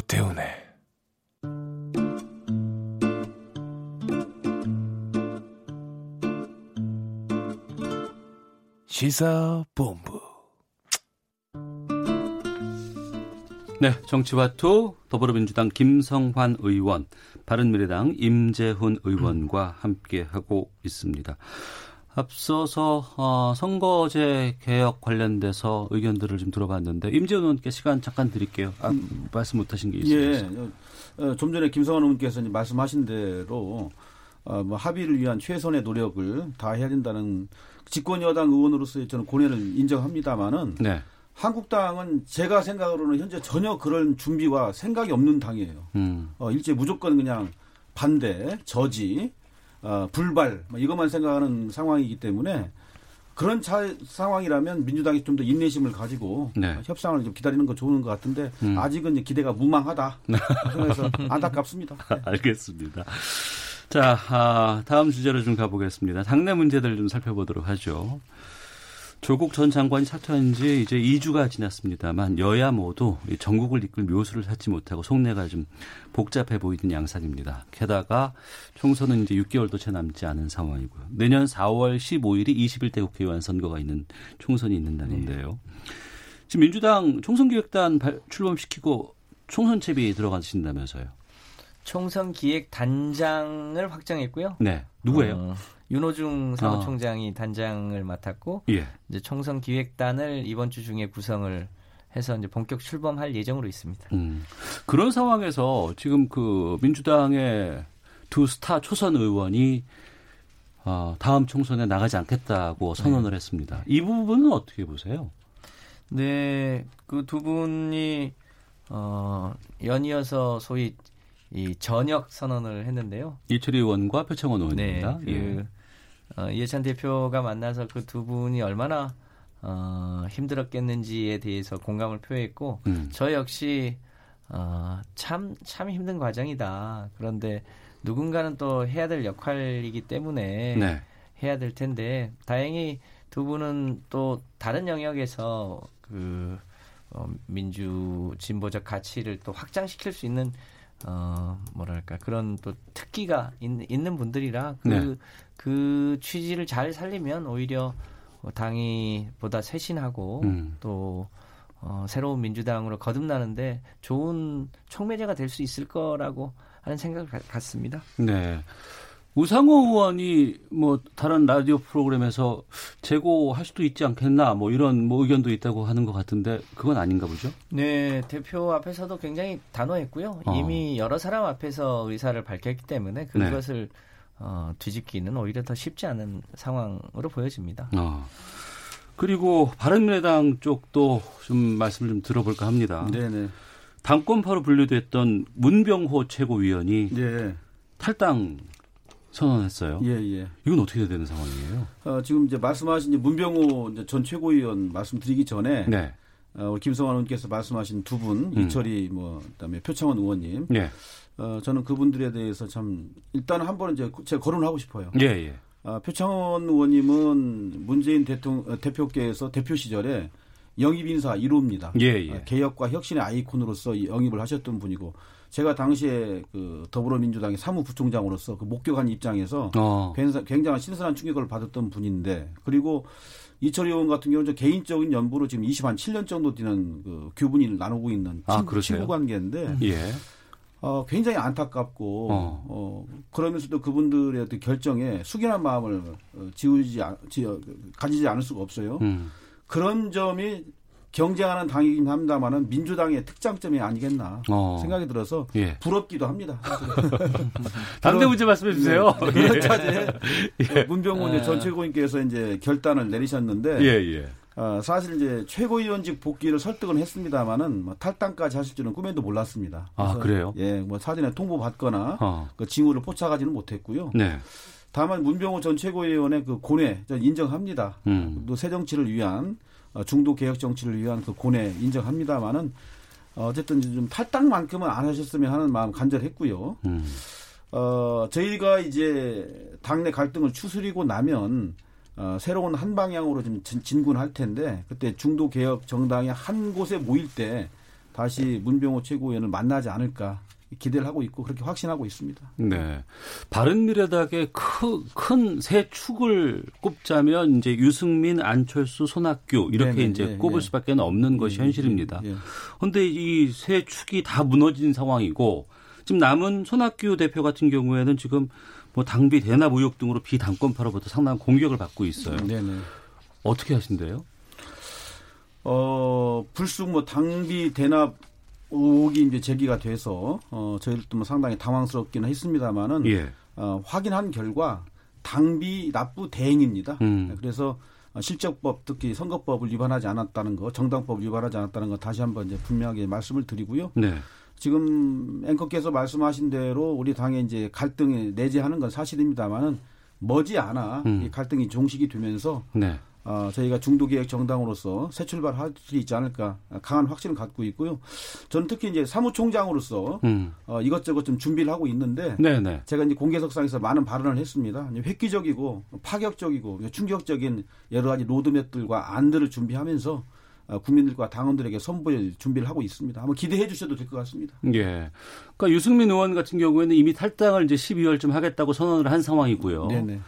Speaker 7: 오태훈의 시사본부
Speaker 1: 네, 정치와투 더불어민주당 김성환 의원, 바른미래당 임재훈 의원과 함께하고 있습니다. 앞서서 어, 선거제 개혁 관련돼서 의견들을 좀 들어봤는데 임재훈 의원께 시간 잠깐 드릴게요. 아, 말씀 못하신 게 있어요.
Speaker 3: 예, 어, 좀 전에 김성환 의원께서 말씀하신 대로 어, 뭐 합의를 위한 최선의 노력을 다 해야 된다는 집권 여당 의원으로서의 저는 고뇌를 인정합니다만은 네. 한국당은 제가 생각으로는 현재 전혀 그런 준비와 생각이 없는 당이에요. 음. 어, 일제 무조건 그냥 반대, 저지, 어, 불발 뭐 이것만 생각하는 상황이기 때문에 그런 차, 상황이라면 민주당이 좀 더 인내심을 가지고 네. 협상을 좀 기다리는 거 좋은 것 같은데 음. 아직은 기대가 무망하다. 그래서 안타깝습니다.
Speaker 1: 네. [laughs] 알겠습니다. 자, 아, 다음 주제로 좀 가보겠습니다. 당내 문제들 좀 살펴보도록 하죠. 조국 전 장관이 사퇴한 지 이제 2주가 지났습니다만 여야 모두 전국을 이끌 묘수를 찾지 못하고 속내가 좀 복잡해 보이는 양상입니다. 게다가 총선은 이제 6개월도 채 남지 않은 상황이고요. 내년 4월 15일이 21대 국회의원 선거가 있는 총선이 있는 날인데요. 지금 민주당 총선기획단 출범시키고 총선 채비 들어가신다면서요?
Speaker 2: 총선 기획 단장을 확정했고요.
Speaker 1: 네. 누구예요? 어,
Speaker 2: 윤호중 사무총장이 어. 단장을 맡았고 예. 이제 총선 기획단을 이번 주 중에 구성을 해서 이제 본격 출범할 예정으로 있습니다. 음.
Speaker 1: 그런 상황에서 지금 그 민주당의 두 스타 초선 의원이 어, 다음 총선에 나가지 않겠다고 선언을 네. 했습니다. 이 부분은 어떻게 보세요?
Speaker 2: 네, 그 두 분이 어, 연이어서 소위 이 전역 선언을 했는데요.
Speaker 1: 이철희 의원과 표창원 의원입니다.
Speaker 2: 네, 그 예. 어, 이해찬 대표가 만나서 그 두 분이 얼마나 어, 힘들었겠는지에 대해서 공감을 표했고 음. 저 역시 어, 참, 참 힘든 과정이다. 그런데 누군가는 또 해야 될 역할이기 때문에 네. 해야 될 텐데 다행히 두 분은 또 다른 영역에서 그 어, 민주 진보적 가치를 또 확장시킬 수 있는 어 뭐랄까 그런 또 특기가 있, 는 분들이라 그, 네. 그 취지를 잘 살리면 오히려 당이 보다 쇄신하고 음. 또 어, 새로운 민주당으로 거듭나는데 좋은 촉매제가 될 수 있을 거라고 하는 생각을 가, 갖습니다.
Speaker 1: 네. 우상호 의원이 뭐 다른 라디오 프로그램에서 재고할 수도 있지 않겠나 뭐 이런 뭐 의견도 있다고 하는 것 같은데 그건 아닌가 보죠?
Speaker 2: 네, 대표 앞에서도 굉장히 단호했고요.
Speaker 1: 어.
Speaker 2: 이미 여러 사람 앞에서 의사를 밝혔기 때문에 그것을 어, 뒤집기는 오히려 더 쉽지 않은 상황으로 보여집니다.
Speaker 1: 어. 그리고 바른미래당 쪽도 좀 말씀을 좀 들어볼까 합니다.
Speaker 3: 네네.
Speaker 1: 당권파로 분류됐던 문병호 최고위원이
Speaker 3: 예.
Speaker 1: 탈당 선언했어요.
Speaker 3: 예, 예.
Speaker 1: 이건 어떻게 되는 상황이에요?
Speaker 3: 어, 지금 이제 말씀하신 이제 문병호 이제 전 최고위원 말씀드리기 전에
Speaker 1: 네.
Speaker 3: 어, 김성환 의원께서 말씀하신 두 분,
Speaker 1: 음.
Speaker 3: 이철이 뭐 그다음에 표창원 의원님,
Speaker 1: 네.
Speaker 3: 어, 저는 그분들에 대해서 참 일단 한번 이제 제가 거론하고 싶어요.
Speaker 1: 예, 예.
Speaker 3: 아, 표창원 의원님은 문재인 대통령 어, 대표께서 대표 시절에 영입 인사 1호입니다.
Speaker 1: 예, 예.
Speaker 3: 아, 개혁과 혁신의 아이콘으로서 이 영입을 하셨던 분이고 제가 당시에 그 더불어민주당의 사무부총장으로서 그 목격한 입장에서
Speaker 1: 어.
Speaker 3: 굉장히 신선한 충격을 받았던 분인데 그리고 이철희 의원 같은 경우는 저 개인적인 연부로 지금 20한 7년 정도 되는 그 교분을 나누고 있는
Speaker 1: 아,
Speaker 3: 친구? 친구 관계인데
Speaker 1: 예.
Speaker 3: 어, 굉장히 안타깝고
Speaker 1: 어.
Speaker 3: 어. 그러면서도 그분들의 어떤 결정에 숙연한 마음을 어, 지우지 않- 지, 어, 가지지 않을 수가 없어요.
Speaker 1: 음.
Speaker 3: 그런 점이 경쟁하는 당이긴 합니다만은 민주당의 특장점이 아니겠나
Speaker 1: 어.
Speaker 3: 생각이 들어서
Speaker 1: 예.
Speaker 3: 부럽기도 합니다. [laughs]
Speaker 1: 당대 문제 말씀해 주세요.
Speaker 3: 네. 그런 차제 [laughs]
Speaker 1: 예.
Speaker 3: 문병호 이제 전 최고위원께서 이제 결단을 내리셨는데
Speaker 1: 예, 예.
Speaker 3: 어, 사실 이제 최고위원직 복귀를 설득은 했습니다만은 뭐 탈당까지 하실 줄은 꿈에도 몰랐습니다.
Speaker 1: 아, 그래요?
Speaker 3: 예, 뭐 사전에 통보 받거나
Speaker 1: 어.
Speaker 3: 그 징후를 포착하지는 못했고요.
Speaker 1: 네.
Speaker 3: 다만 문병호 전 최고위원의 그 고뇌 저 인정합니다.
Speaker 1: 음.
Speaker 3: 또 새 정치를 위한 어, 중도 개혁 정치를 위한 그 고뇌 인정합니다만은 어, 어쨌든 좀 탈당만큼은 안 하셨으면 하는 마음 간절했고요.
Speaker 1: 음.
Speaker 3: 어, 저희가 이제 당내 갈등을 추스리고 나면 어, 새로운 한 방향으로 좀 진- 진군할 텐데 그때 중도 개혁 정당이 한 곳에 모일 때 다시 문병호 최고위원을 만나지 않을까 기대를 하고 있고 그렇게 확신하고 있습니다.
Speaker 1: 네. 바른미래당의 큰세 축을 꼽자면 이제 유승민, 안철수, 손학규 이렇게
Speaker 3: 네네,
Speaker 1: 이제
Speaker 3: 네,
Speaker 1: 꼽을
Speaker 3: 예.
Speaker 1: 수밖에 없는 것이 현실입니다.
Speaker 3: 예.
Speaker 1: 그런데 이세 축이 다 무너진 상황이고 지금 남은 손학규 대표 같은 경우에는 지금 뭐 당비 대납 의혹 등으로 비당권파로부터 상당한 공격을 받고 있어요.
Speaker 3: 네네.
Speaker 1: 어떻게 하신대요?
Speaker 3: 어, 불쑥 뭐 당비 대납 의혹이 이제 제기가 돼서 어, 저희들도 뭐 상당히 당황스럽기는 했습니다만은
Speaker 1: 예.
Speaker 3: 어, 확인한 결과 당비 납부 대행입니다.
Speaker 1: 음.
Speaker 3: 그래서 어, 실적법 특히 선거법을 위반하지 않았다는 거, 정당법을 위반하지 않았다는 거 다시 한번 이제 분명하게 말씀을 드리고요.
Speaker 1: 네.
Speaker 3: 지금 앵커께서 말씀하신 대로 우리 당에 이제 갈등이 내재하는 건 사실입니다만은 머지 않아
Speaker 1: 음.
Speaker 3: 이 갈등이 종식이 되면서
Speaker 1: 네.
Speaker 3: 어, 저희가 중도개혁 정당으로서 새 출발할 수 있지 않을까 강한 확신을 갖고 있고요. 저는 특히 이제 사무총장으로서
Speaker 1: 음.
Speaker 3: 어, 이것저것 좀 준비를 하고 있는데
Speaker 1: 네, 네.
Speaker 3: 제가 이제 공개석상에서 많은 발언을 했습니다. 획기적이고 파격적이고 충격적인 여러 가지 로드맵들과 안들을 준비하면서 어, 국민들과 당원들에게 선보일 준비를 하고 있습니다. 한번 기대해 주셔도 될 것 같습니다.
Speaker 1: 예. 그러니까 유승민 의원 같은 경우에는 이미 탈당을 이제 12월쯤 하겠다고 선언을 한 상황이고요.
Speaker 3: 네네.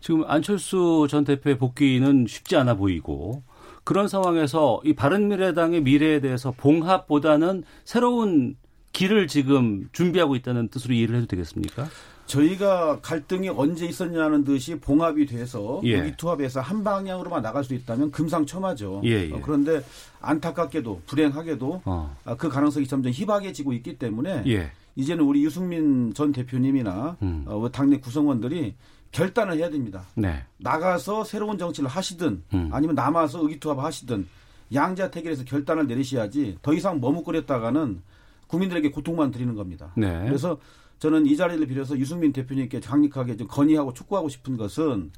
Speaker 1: 지금 안철수 전 대표의 복귀는 쉽지 않아 보이고 그런 상황에서 이 바른미래당의 미래에 대해서 봉합보다는 새로운 길을 지금 준비하고 있다는 뜻으로 이해를 해도 되겠습니까?
Speaker 3: 저희가 갈등이 언제 있었냐는 듯이 봉합이 돼서
Speaker 1: 예.
Speaker 3: 의기투합해서 한 방향으로만 나갈 수 있다면 금상첨화죠.
Speaker 1: 예, 예.
Speaker 3: 어, 그런데 안타깝게도 불행하게도
Speaker 1: 어.
Speaker 3: 아, 그 가능성이 점점 희박해지고 있기 때문에
Speaker 1: 예.
Speaker 3: 이제는 우리 유승민 전 대표님이나
Speaker 1: 음.
Speaker 3: 어, 당내 구성원들이 결단을 해야 됩니다.
Speaker 1: 네.
Speaker 3: 나가서 새로운 정치를 하시든
Speaker 1: 음.
Speaker 3: 아니면 남아서 의기투합 하시든 양자택일에서 결단을 내리셔야지 더 이상 머뭇거렸다가는 국민들에게 고통만 드리는 겁니다.
Speaker 1: 네.
Speaker 3: 그래서 저는 이 자리를 빌어서 유승민 대표님께 강력하게 좀 건의하고 촉구하고 싶은 것은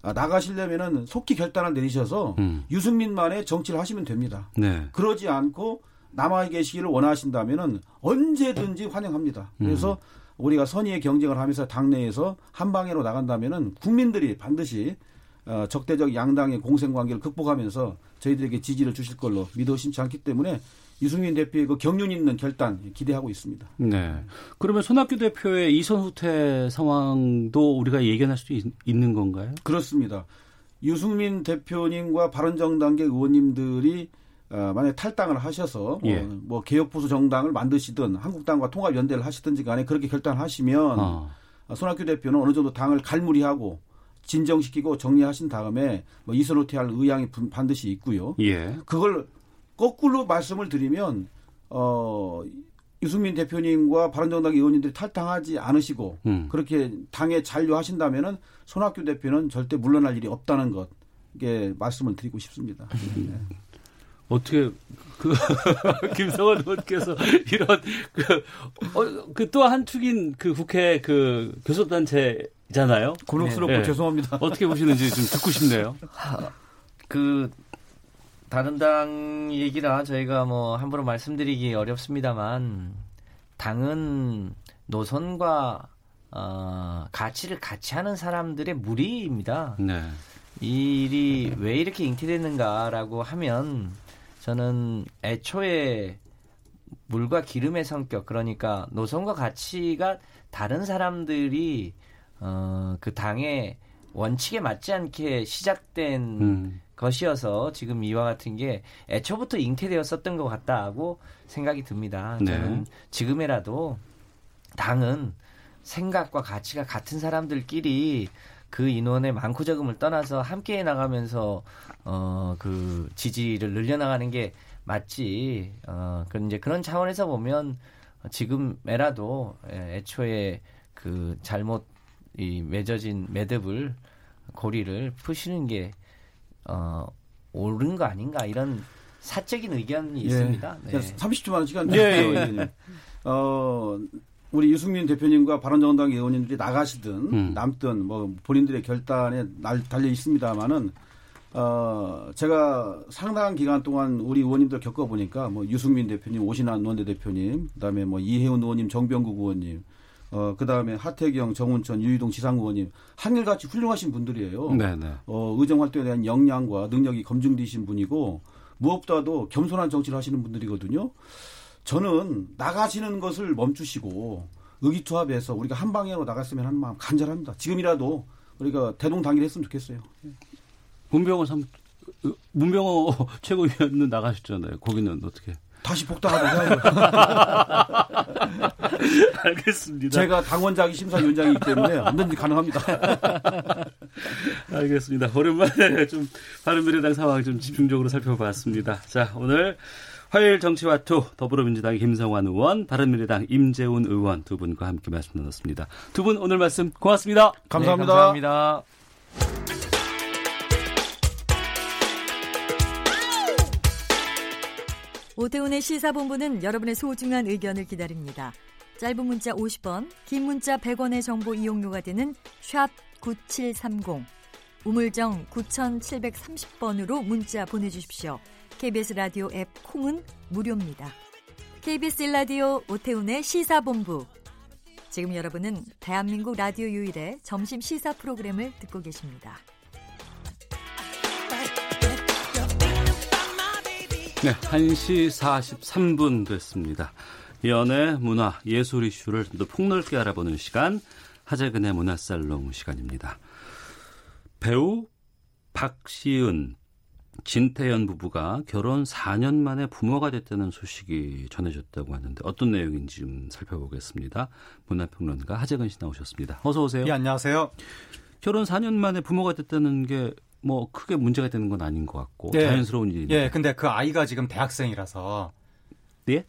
Speaker 3: 아, 나가시려면은 속히 결단을 내리셔서
Speaker 1: 음.
Speaker 3: 유승민만의 정치를 하시면 됩니다.
Speaker 1: 네.
Speaker 3: 그러지 않고 남아 계시기를 원하신다면은 언제든지 환영합니다. 그래서 우리가 선의의 경쟁을 하면서 당내에서 한 방향으로 나간다면은 국민들이 반드시 어, 적대적 양당의 공생 관계를 극복하면서 저희들에게 지지를 주실 걸로 믿어 심지 않기 때문에 유승민 대표의 그 경륜 있는 결단 기대하고 있습니다.
Speaker 1: 네. 그러면 손학규 대표의 이선 후퇴 상황도 우리가 예견할 수 있, 는 건가요?
Speaker 3: 그렇습니다. 유승민 대표님과 바른정당계 의원님들이 어, 만약 탈당을 하셔서
Speaker 1: 예.
Speaker 3: 어, 뭐 개혁보수 정당을 만드시든 한국당과 통합 연대를 하시든지 간에 그렇게 결단하시면
Speaker 1: 어.
Speaker 3: 손학규 대표는 어느 정도 당을 갈무리하고 진정시키고 정리하신 다음에 뭐 이선호퇴할 의향이 분- 반드시 있고요.
Speaker 1: 예.
Speaker 3: 그걸 거꾸로 말씀을 드리면 어 유승민 대표님과 바른정당 의원님들이 탈당하지 않으시고
Speaker 1: 음.
Speaker 3: 그렇게 당에 잔류하신다면은 손학규 대표는 절대 물러날 일이 없다는 것 이게 말씀을 드리고 싶습니다. 네. [laughs]
Speaker 1: 어떻게 그 [laughs] 김성원 의원께서 이런 그그또 한 축인 그 국회 그 교섭단체잖아요.
Speaker 3: 곤혹스럽고
Speaker 1: 네.
Speaker 3: 죄송합니다.
Speaker 1: 어떻게 보시는지 좀 듣고 싶네요.
Speaker 2: 그 다른 당 얘기라 저희가 뭐 함부로 말씀드리기 어렵습니다만 당은 노선과 어, 가치를 같이 하는 사람들의 무리입니다.
Speaker 1: 네.
Speaker 2: 이 일이 왜 이렇게 잉태됐는가라고 하면 저는 애초에 물과 기름의 성격 그러니까 노선과 가치가 다른 사람들이 어, 그 당의 원칙에 맞지 않게 시작된
Speaker 1: 음.
Speaker 2: 것이어서 지금 이와 같은 게 애초부터 잉태되었었던 것 같다고 생각이 듭니다.
Speaker 1: 네.
Speaker 2: 저는 지금이라도 당은 생각과 가치가 같은 사람들끼리 그 인원의 많고 적음을 떠나서 함께 나가면서 어 그 지지를 늘려나가는 게 맞지. 어 그런 이제 그런 차원에서 보면 지금에라도 예, 애초에 그 잘못 이 맺어진 매듭을 고리를 푸시는 게 어, 옳은 거 아닌가 이런 사적인 의견이 있습니다. 네.
Speaker 3: 30초만 시간
Speaker 1: 예,
Speaker 3: 주세요.
Speaker 1: 예.
Speaker 3: 어, 우리 유승민 대표님과 바른정당 의원님들이 나가시든
Speaker 1: 음.
Speaker 3: 남든 뭐 본인들의 결단에 날 달려 있습니다만은 어, 제가 상당한 기간 동안 우리 의원님들 겪어보니까 뭐 유승민 대표님, 오신환 원내대표님, 그다음에 뭐 이혜훈 의원님, 정병국 의원님, 어, 그 다음에 하태경, 정운천, 유희동 지상 의원님 한결같이 훌륭하신 분들이에요.
Speaker 1: 네, 네.
Speaker 3: 어, 의정 활동에 대한 역량과 능력이 검증되신 분이고 무엇보다도 겸손한 정치를 하시는 분들이거든요. 저는 나가시는 것을 멈추시고 의기투합해서 우리가 한 방향으로 나갔으면 하는 마음 간절합니다. 지금이라도 우리가 대동단결했으면 좋겠어요.
Speaker 1: 문병호 삼 어, 문병호 [laughs] 최고위원은 나가셨잖아요. 거기는 어떻게?
Speaker 3: 다시 해야죠. [laughs]
Speaker 1: 알겠습니다.
Speaker 3: 제가 당원자기 심사위원장이기 때문에 언제든지 가능합니다. [laughs]
Speaker 1: 알겠습니다. 오랜만에 좀 바른미래당 상황 좀 집중적으로 살펴봤습니다. 자, 오늘 화요일 정치와투 더불어민주당 김성환 의원, 바른미래당 임재훈 의원 두 분과 함께 말씀 나눴습니다. 두 분 오늘 말씀 고맙습니다.
Speaker 3: 감사합니다.
Speaker 2: 네, 감사합니다.
Speaker 8: 오태훈의 시사본부는 여러분의 소중한 의견을 기다립니다. 짧은 문자 50원, 긴 문자 100원의 정보 이용료가 되는 샵 9730, 우물정 9730번으로 문자 보내주십시오. KBS 라디오 앱 콩은 무료입니다. KBS 라디오 오태훈의 시사본부. 지금 여러분은 대한민국 라디오 유일의 점심 시사 프로그램을 듣고 계십니다.
Speaker 1: 네, 1시 43분 됐습니다. 연애, 문화, 예술 이슈를 더 폭넓게 알아보는 시간, 하재근의 문화살롱 시간입니다. 배우 박시은, 진태현 부부가 결혼 4년 만에 부모가 됐다는 소식이 전해졌다고 하는데 어떤 내용인지 좀 살펴보겠습니다. 문화평론가 하재근 씨 나오셨습니다. 어서 오세요.
Speaker 9: 예, 안녕하세요.
Speaker 1: 결혼 4년 만에 부모가 됐다는 게 뭐 크게 문제가 되는 건 아닌 것 같고
Speaker 9: 예.
Speaker 1: 자연스러운 일인데.
Speaker 9: 예, 근데 그 아이가 지금 대학생이라서
Speaker 1: 예?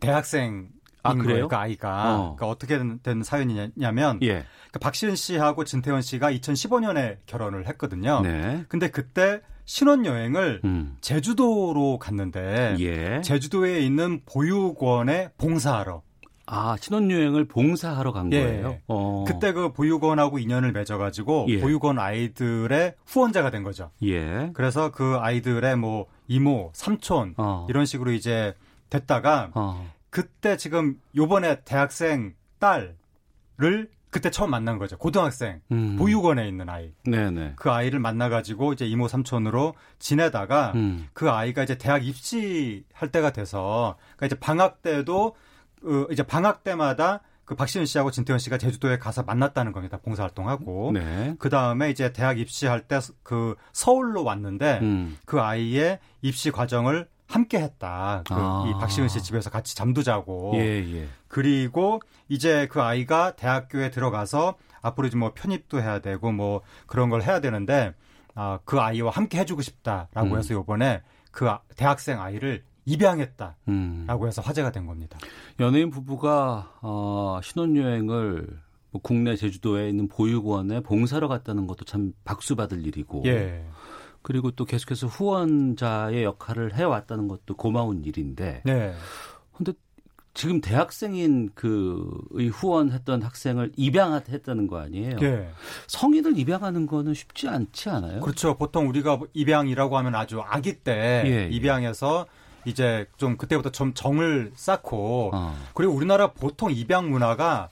Speaker 9: 대학생인
Speaker 1: 아, 그래요?
Speaker 9: 거예요, 그 아이가.
Speaker 1: 어.
Speaker 9: 그러니까 어떻게 된, 된 사연이냐면
Speaker 1: 예.
Speaker 9: 그 박시은 씨하고 진태원 씨가 2015년에 결혼을 했거든요.
Speaker 1: 네.
Speaker 9: 근데 그때 신혼여행을
Speaker 1: 음.
Speaker 9: 제주도로 갔는데
Speaker 1: 예.
Speaker 9: 제주도에 있는 보육원에 봉사하러
Speaker 1: 아, 신혼여행을 봉사하러 간
Speaker 9: 예.
Speaker 1: 거예요? 어.
Speaker 9: 그때 그 보육원하고 인연을 맺어가지고
Speaker 1: 예.
Speaker 9: 보육원 아이들의 후원자가 된 거죠.
Speaker 1: 예.
Speaker 9: 그래서 그 아이들의 뭐 이모, 삼촌
Speaker 1: 어.
Speaker 9: 이런 식으로 이제 됐다가
Speaker 1: 어.
Speaker 9: 그때 지금 요번에 대학생 딸을 그때 처음 만난 거죠. 고등학생
Speaker 1: 음.
Speaker 9: 보육원에 있는 아이.
Speaker 1: 네네.
Speaker 9: 그 아이를 만나가지고 이제 이모 삼촌으로 지내다가
Speaker 1: 음.
Speaker 9: 그 아이가 이제 대학 입시할 때가 돼서 그러니까 이제 방학 때도 어, 이제 방학 때마다 그 박시은 씨하고 진태현 씨가 제주도에 가서 만났다는 겁니다. 봉사활동하고.
Speaker 1: 네.
Speaker 9: 그 다음에 이제 대학 입시할 때 그 서울로 왔는데
Speaker 1: 음.
Speaker 9: 그 아이의 입시 과정을 함께 했다. 그
Speaker 1: 아.
Speaker 9: 이 박시은 씨 집에서 같이 잠도 자고.
Speaker 1: 예, 예.
Speaker 9: 그리고 이제 그 아이가 대학교에 들어가서 앞으로 이제 뭐 편입도 해야 되고 뭐 그런 걸 해야 되는데 아, 그 아이와 함께 해주고 싶다라고
Speaker 1: 음.
Speaker 9: 해서 요번에 그 아- 대학생 아이를 입양했다라고
Speaker 1: 음.
Speaker 9: 해서 화제가 된 겁니다.
Speaker 1: 연예인 부부가 어, 신혼여행을 뭐 국내 제주도에 있는 보육원에 봉사로 갔다는 것도 참 박수 받을 일이고
Speaker 9: 예.
Speaker 1: 그리고 또 계속해서 후원자의 역할을 해왔다는 것도 고마운 일인데
Speaker 9: 네.
Speaker 1: 근데 지금 대학생인 그의 후원했던 학생을 입양했다는 거 아니에요?
Speaker 9: 예.
Speaker 1: 성인을 입양하는 거는 쉽지 않지 않아요?
Speaker 9: 그렇죠. 보통 우리가 입양이라고 하면 아주 아기 때
Speaker 1: 예, 예.
Speaker 9: 입양해서 이제 좀 그때부터 좀 정을 쌓고
Speaker 1: 어.
Speaker 9: 그리고 우리나라 보통 입양 문화가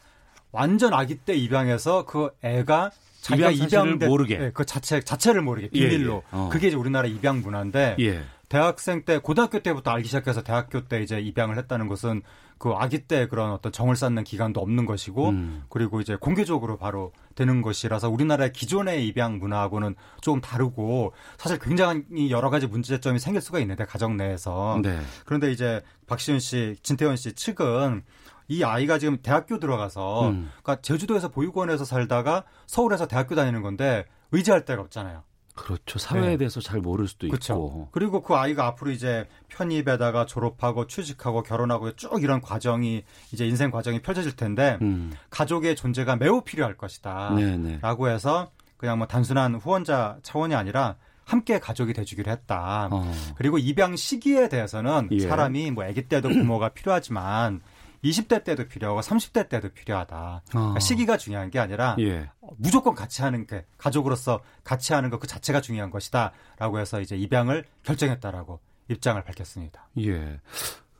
Speaker 9: 완전 아기 때 입양해서 그 애가 자기가
Speaker 1: 입양 모르게.
Speaker 9: 예, 그 자체 자체를 모르게
Speaker 1: 예,
Speaker 9: 비밀로
Speaker 1: 예. 어.
Speaker 9: 그게 이제 우리나라 입양 문화인데
Speaker 1: 예.
Speaker 9: 대학생 때 고등학교 때부터 알기 시작해서 대학교 때 이제 입양을 했다는 것은 그 아기 때 그런 어떤 정을 쌓는 기간도 없는 것이고
Speaker 1: 음.
Speaker 9: 그리고 이제 공개적으로 바로 되는 것이라서 우리나라의 기존의 입양 문화하고는 조금 다르고 사실 굉장히 여러 가지 문제점이 생길 수가 있는데 가정 내에서
Speaker 1: 네.
Speaker 9: 그런데 이제 박시윤 씨, 진태현 씨 측은 이 아이가 지금 대학교 들어가서
Speaker 1: 음.
Speaker 9: 그러니까 제주도에서 보육원에서 살다가 서울에서 대학교 다니는 건데 의지할 데가 없잖아요.
Speaker 1: 그렇죠. 사회에
Speaker 9: 네.
Speaker 1: 대해서 잘 모를 수도
Speaker 9: 그렇죠.
Speaker 1: 있고.
Speaker 9: 그리고 그 아이가 앞으로 이제 편입에다가 졸업하고 취직하고 결혼하고 쭉 이런 과정이 이제 인생 과정이 펼쳐질 텐데
Speaker 1: 음.
Speaker 9: 가족의 존재가 매우 필요할 것이다.
Speaker 1: 네네.
Speaker 9: 라고 해서 그냥 뭐 단순한 후원자 차원이 아니라 함께 가족이 돼주기로 했다.
Speaker 1: 어.
Speaker 9: 그리고 입양 시기에 대해서는
Speaker 1: 예.
Speaker 9: 사람이 뭐 아기 때도 부모가 [clears throat] 필요하지만 20대 때도 필요하고 30대 때도 필요하다. 그러니까
Speaker 1: 어.
Speaker 9: 시기가 중요한 게 아니라
Speaker 1: 예.
Speaker 9: 무조건 같이 하는 게 가족으로서 같이 하는 것 그 자체가 중요한 것이다라고 해서 이제 입양을 결정했다라고 입장을 밝혔습니다.
Speaker 1: 예.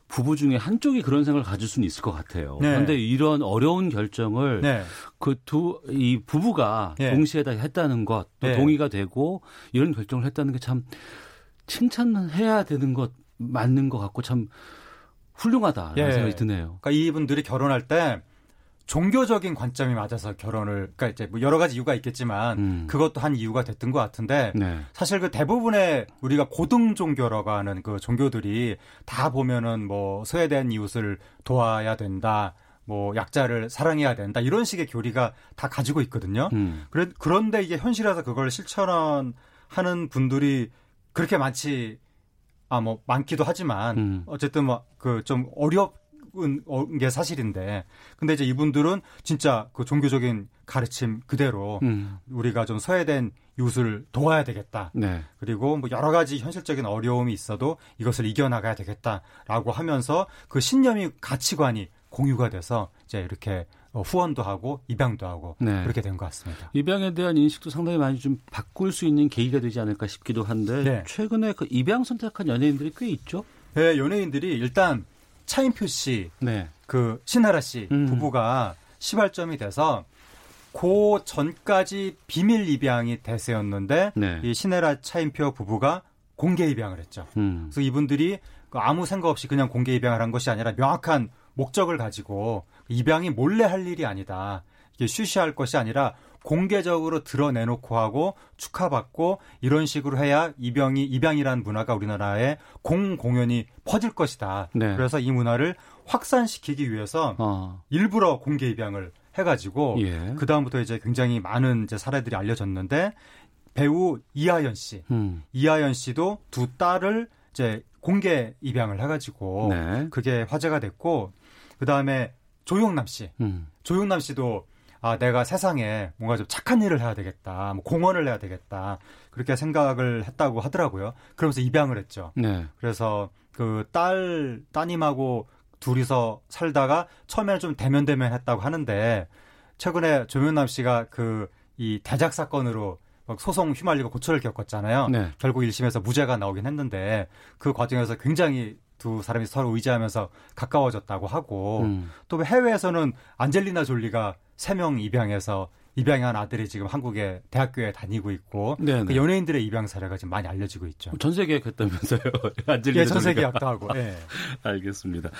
Speaker 1: 부부 중에 한쪽이 그런 생각을 가질 수는 있을 것 같아요.
Speaker 9: 네.
Speaker 1: 그런데 이런 어려운 결정을
Speaker 9: 네.
Speaker 1: 그두 이 부부가
Speaker 9: 예.
Speaker 1: 동시에 다 했다는 것, 또
Speaker 9: 예.
Speaker 1: 동의가 되고 이런 결정을 했다는 게 참 칭찬해야 되는 것 맞는 것 같고 참 훌륭하다라는
Speaker 9: 예.
Speaker 1: 생각이 드네요.
Speaker 9: 그러니까 이분들이 결혼할 때 종교적인 관점이 맞아서 결혼을 그러니까 이제 뭐 여러 가지 이유가 있겠지만
Speaker 1: 음.
Speaker 9: 그것도 한 이유가 됐던 것 같은데
Speaker 1: 네.
Speaker 9: 사실 그 대부분의 우리가 고등 종교라고 하는 그 종교들이 다 보면은 뭐 소외된 이웃을 도와야 된다. 뭐 약자를 사랑해야 된다. 이런 식의 교리가 다 가지고 있거든요.
Speaker 1: 음.
Speaker 9: 그런데 이게 현실에서 그걸 실천하는 분들이 그렇게 많지 아 뭐 많기도 하지만
Speaker 1: 음.
Speaker 9: 어쨌든 뭐 그 좀 어려운 게 사실인데 근데 이제 이분들은 진짜 그 종교적인 가르침 그대로
Speaker 1: 음.
Speaker 9: 우리가 좀 소외된 이웃을 도와야 되겠다.
Speaker 1: 네.
Speaker 9: 그리고 뭐 여러 가지 현실적인 어려움이 있어도 이것을 이겨나가야 되겠다라고 하면서 그 신념이 가치관이 공유가 돼서 이제 이렇게 어, 후원도 하고 입양도 하고
Speaker 1: 네.
Speaker 9: 그렇게 된 것 같습니다.
Speaker 1: 입양에 대한 인식도 상당히 많이 좀 바꿀 수 있는 계기가 되지 않을까 싶기도 한데
Speaker 9: 네.
Speaker 1: 최근에 그 입양 선택한 연예인들이 꽤 있죠.
Speaker 9: 네, 연예인들이 일단 차인표 씨,
Speaker 1: 네.
Speaker 9: 그 신하라 씨
Speaker 1: 음.
Speaker 9: 부부가 시발점이 돼서 그 전까지 비밀 입양이 대세였는데
Speaker 1: 네.
Speaker 9: 이 신하라 차인표 부부가 공개 입양을 했죠.
Speaker 1: 음.
Speaker 9: 그래서 이분들이 그 아무 생각 없이 그냥 공개 입양을 한 것이 아니라 명확한 목적을 가지고 입양이 몰래 할 일이 아니다. 이게 쉬쉬할 것이 아니라 공개적으로 드러내놓고 하고 축하받고 이런 식으로 해야 입양이 입양이라는 문화가 우리나라에 공공연히 퍼질 것이다.
Speaker 1: 네.
Speaker 9: 그래서 이 문화를 확산시키기 위해서
Speaker 1: 어.
Speaker 9: 일부러 공개 입양을 해가지고
Speaker 1: 예.
Speaker 9: 그 다음부터 이제 굉장히 많은 이제 사례들이 알려졌는데 배우 이하연 씨,
Speaker 1: 음.
Speaker 9: 이하연 씨도 두 딸을 이제 공개 입양을 해가지고
Speaker 1: 네.
Speaker 9: 그게 화제가 됐고 그 다음에 조용남 씨,
Speaker 1: 음.
Speaker 9: 조용남 씨도 아 내가 세상에 뭔가 좀 착한 일을 해야 되겠다, 뭐 공헌을 해야 되겠다 그렇게 생각을 했다고 하더라고요. 그러면서 입양을 했죠.
Speaker 1: 네.
Speaker 9: 그래서 그 딸 따님하고 둘이서 살다가 처음에는 좀 대면대면 했다고 하는데 최근에 조명남 씨가 그 이 대작 사건으로 막 소송 휘말리고 고초를 겪었잖아요.
Speaker 1: 네.
Speaker 9: 결국 1심에서 무죄가 나오긴 했는데 그 과정에서 굉장히 두 사람이 서로 의지하면서 가까워졌다고 하고
Speaker 1: 음.
Speaker 9: 또 해외에서는 안젤리나 졸리가 세 명 입양해서 입양한 아들이 지금 한국의 대학교에 다니고 있고
Speaker 1: 네네.
Speaker 9: 그 연예인들의 입양 사례가 지금 많이 알려지고 있죠.
Speaker 1: 전 세 계약했다면서요. [laughs] 안젤리나
Speaker 9: 예, 전세
Speaker 1: 졸리가.
Speaker 9: 계약도 하고. 예. [laughs]
Speaker 1: 알겠습니다.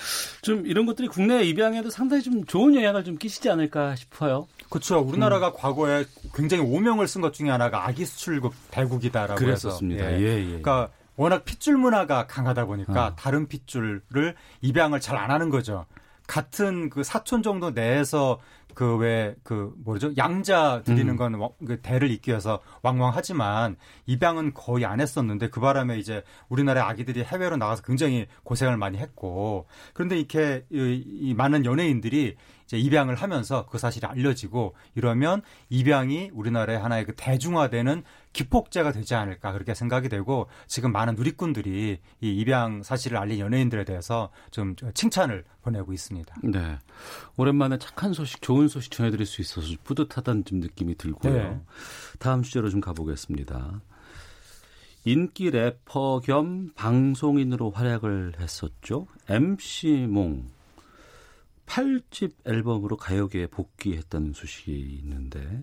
Speaker 1: 좀 이런 것들이 국내 입양에도 상당히 좀 좋은 영향을 좀 끼치지 않을까 싶어요.
Speaker 9: 그렇죠.
Speaker 1: 음.
Speaker 9: 우리나라가 과거에 굉장히 오명을 쓴 것 중에 하나가 아기 수출국 대국이다라고
Speaker 1: 그랬었습니다.
Speaker 9: 해서
Speaker 1: 예, 예.
Speaker 9: 그러니까 워낙 핏줄 문화가 강하다 보니까
Speaker 1: 어.
Speaker 9: 다른 핏줄을 입양을 잘 안 하는 거죠. 같은 그 사촌 정도 내에서 그 왜 그 뭐죠 양자 드리는
Speaker 1: 음.
Speaker 9: 건 와- 그 대를 잇기 위해서 왕왕 하지만 입양은 거의 안 했었는데 그 바람에 이제 우리나라 아기들이 해외로 나가서 굉장히 고생을 많이 했고 그런데 이렇게 이, 이 많은 연예인들이 이제 입양을 하면서 그 사실이 알려지고 이러면 입양이 우리나라의 하나의 그 대중화되는 기폭제가 되지 않을까 그렇게 생각이 되고 지금 많은 누리꾼들이 이 입양 사실을 알린 연예인들에 대해서 좀 칭찬을 보내고 있습니다.
Speaker 1: 네. 오랜만에 착한 소식, 좋은 소식 전해드릴 수 있어서 뿌듯하다는 좀 느낌이 들고요.
Speaker 9: 네.
Speaker 1: 다음 주제로 좀 가보겠습니다. 인기 래퍼 겸 방송인으로 활약을 했었죠. MC몽. 8집 앨범으로 가요계에 복귀했다는 소식이 있는데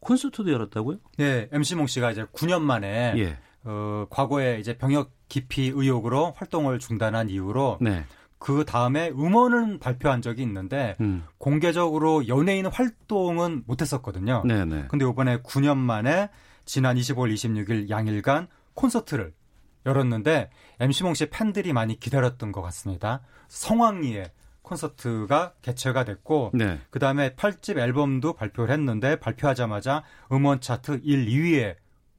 Speaker 1: 콘서트도 열었다고요?
Speaker 9: 네, MC몽 씨가 이제 9년 만에
Speaker 1: 예.
Speaker 9: 어, 과거에 이제 병역 기피 의혹으로 활동을 중단한 이후로
Speaker 1: 네.
Speaker 9: 그 다음에 음원을 발표한 적이 있는데
Speaker 1: 음.
Speaker 9: 공개적으로 연예인 활동은 못했었거든요.
Speaker 1: 네, 네.
Speaker 9: 근데 이번에 9년 만에 지난 25일, 26일 양일간 콘서트를 열었는데 MC몽 씨 팬들이 많이 기다렸던 것 같습니다. 성황리에 콘서트가 개최가 됐고
Speaker 1: 네.
Speaker 9: 그 다음에 8집 앨범도 발표를 했는데 발표하자마자 음원 차트 1, 2위에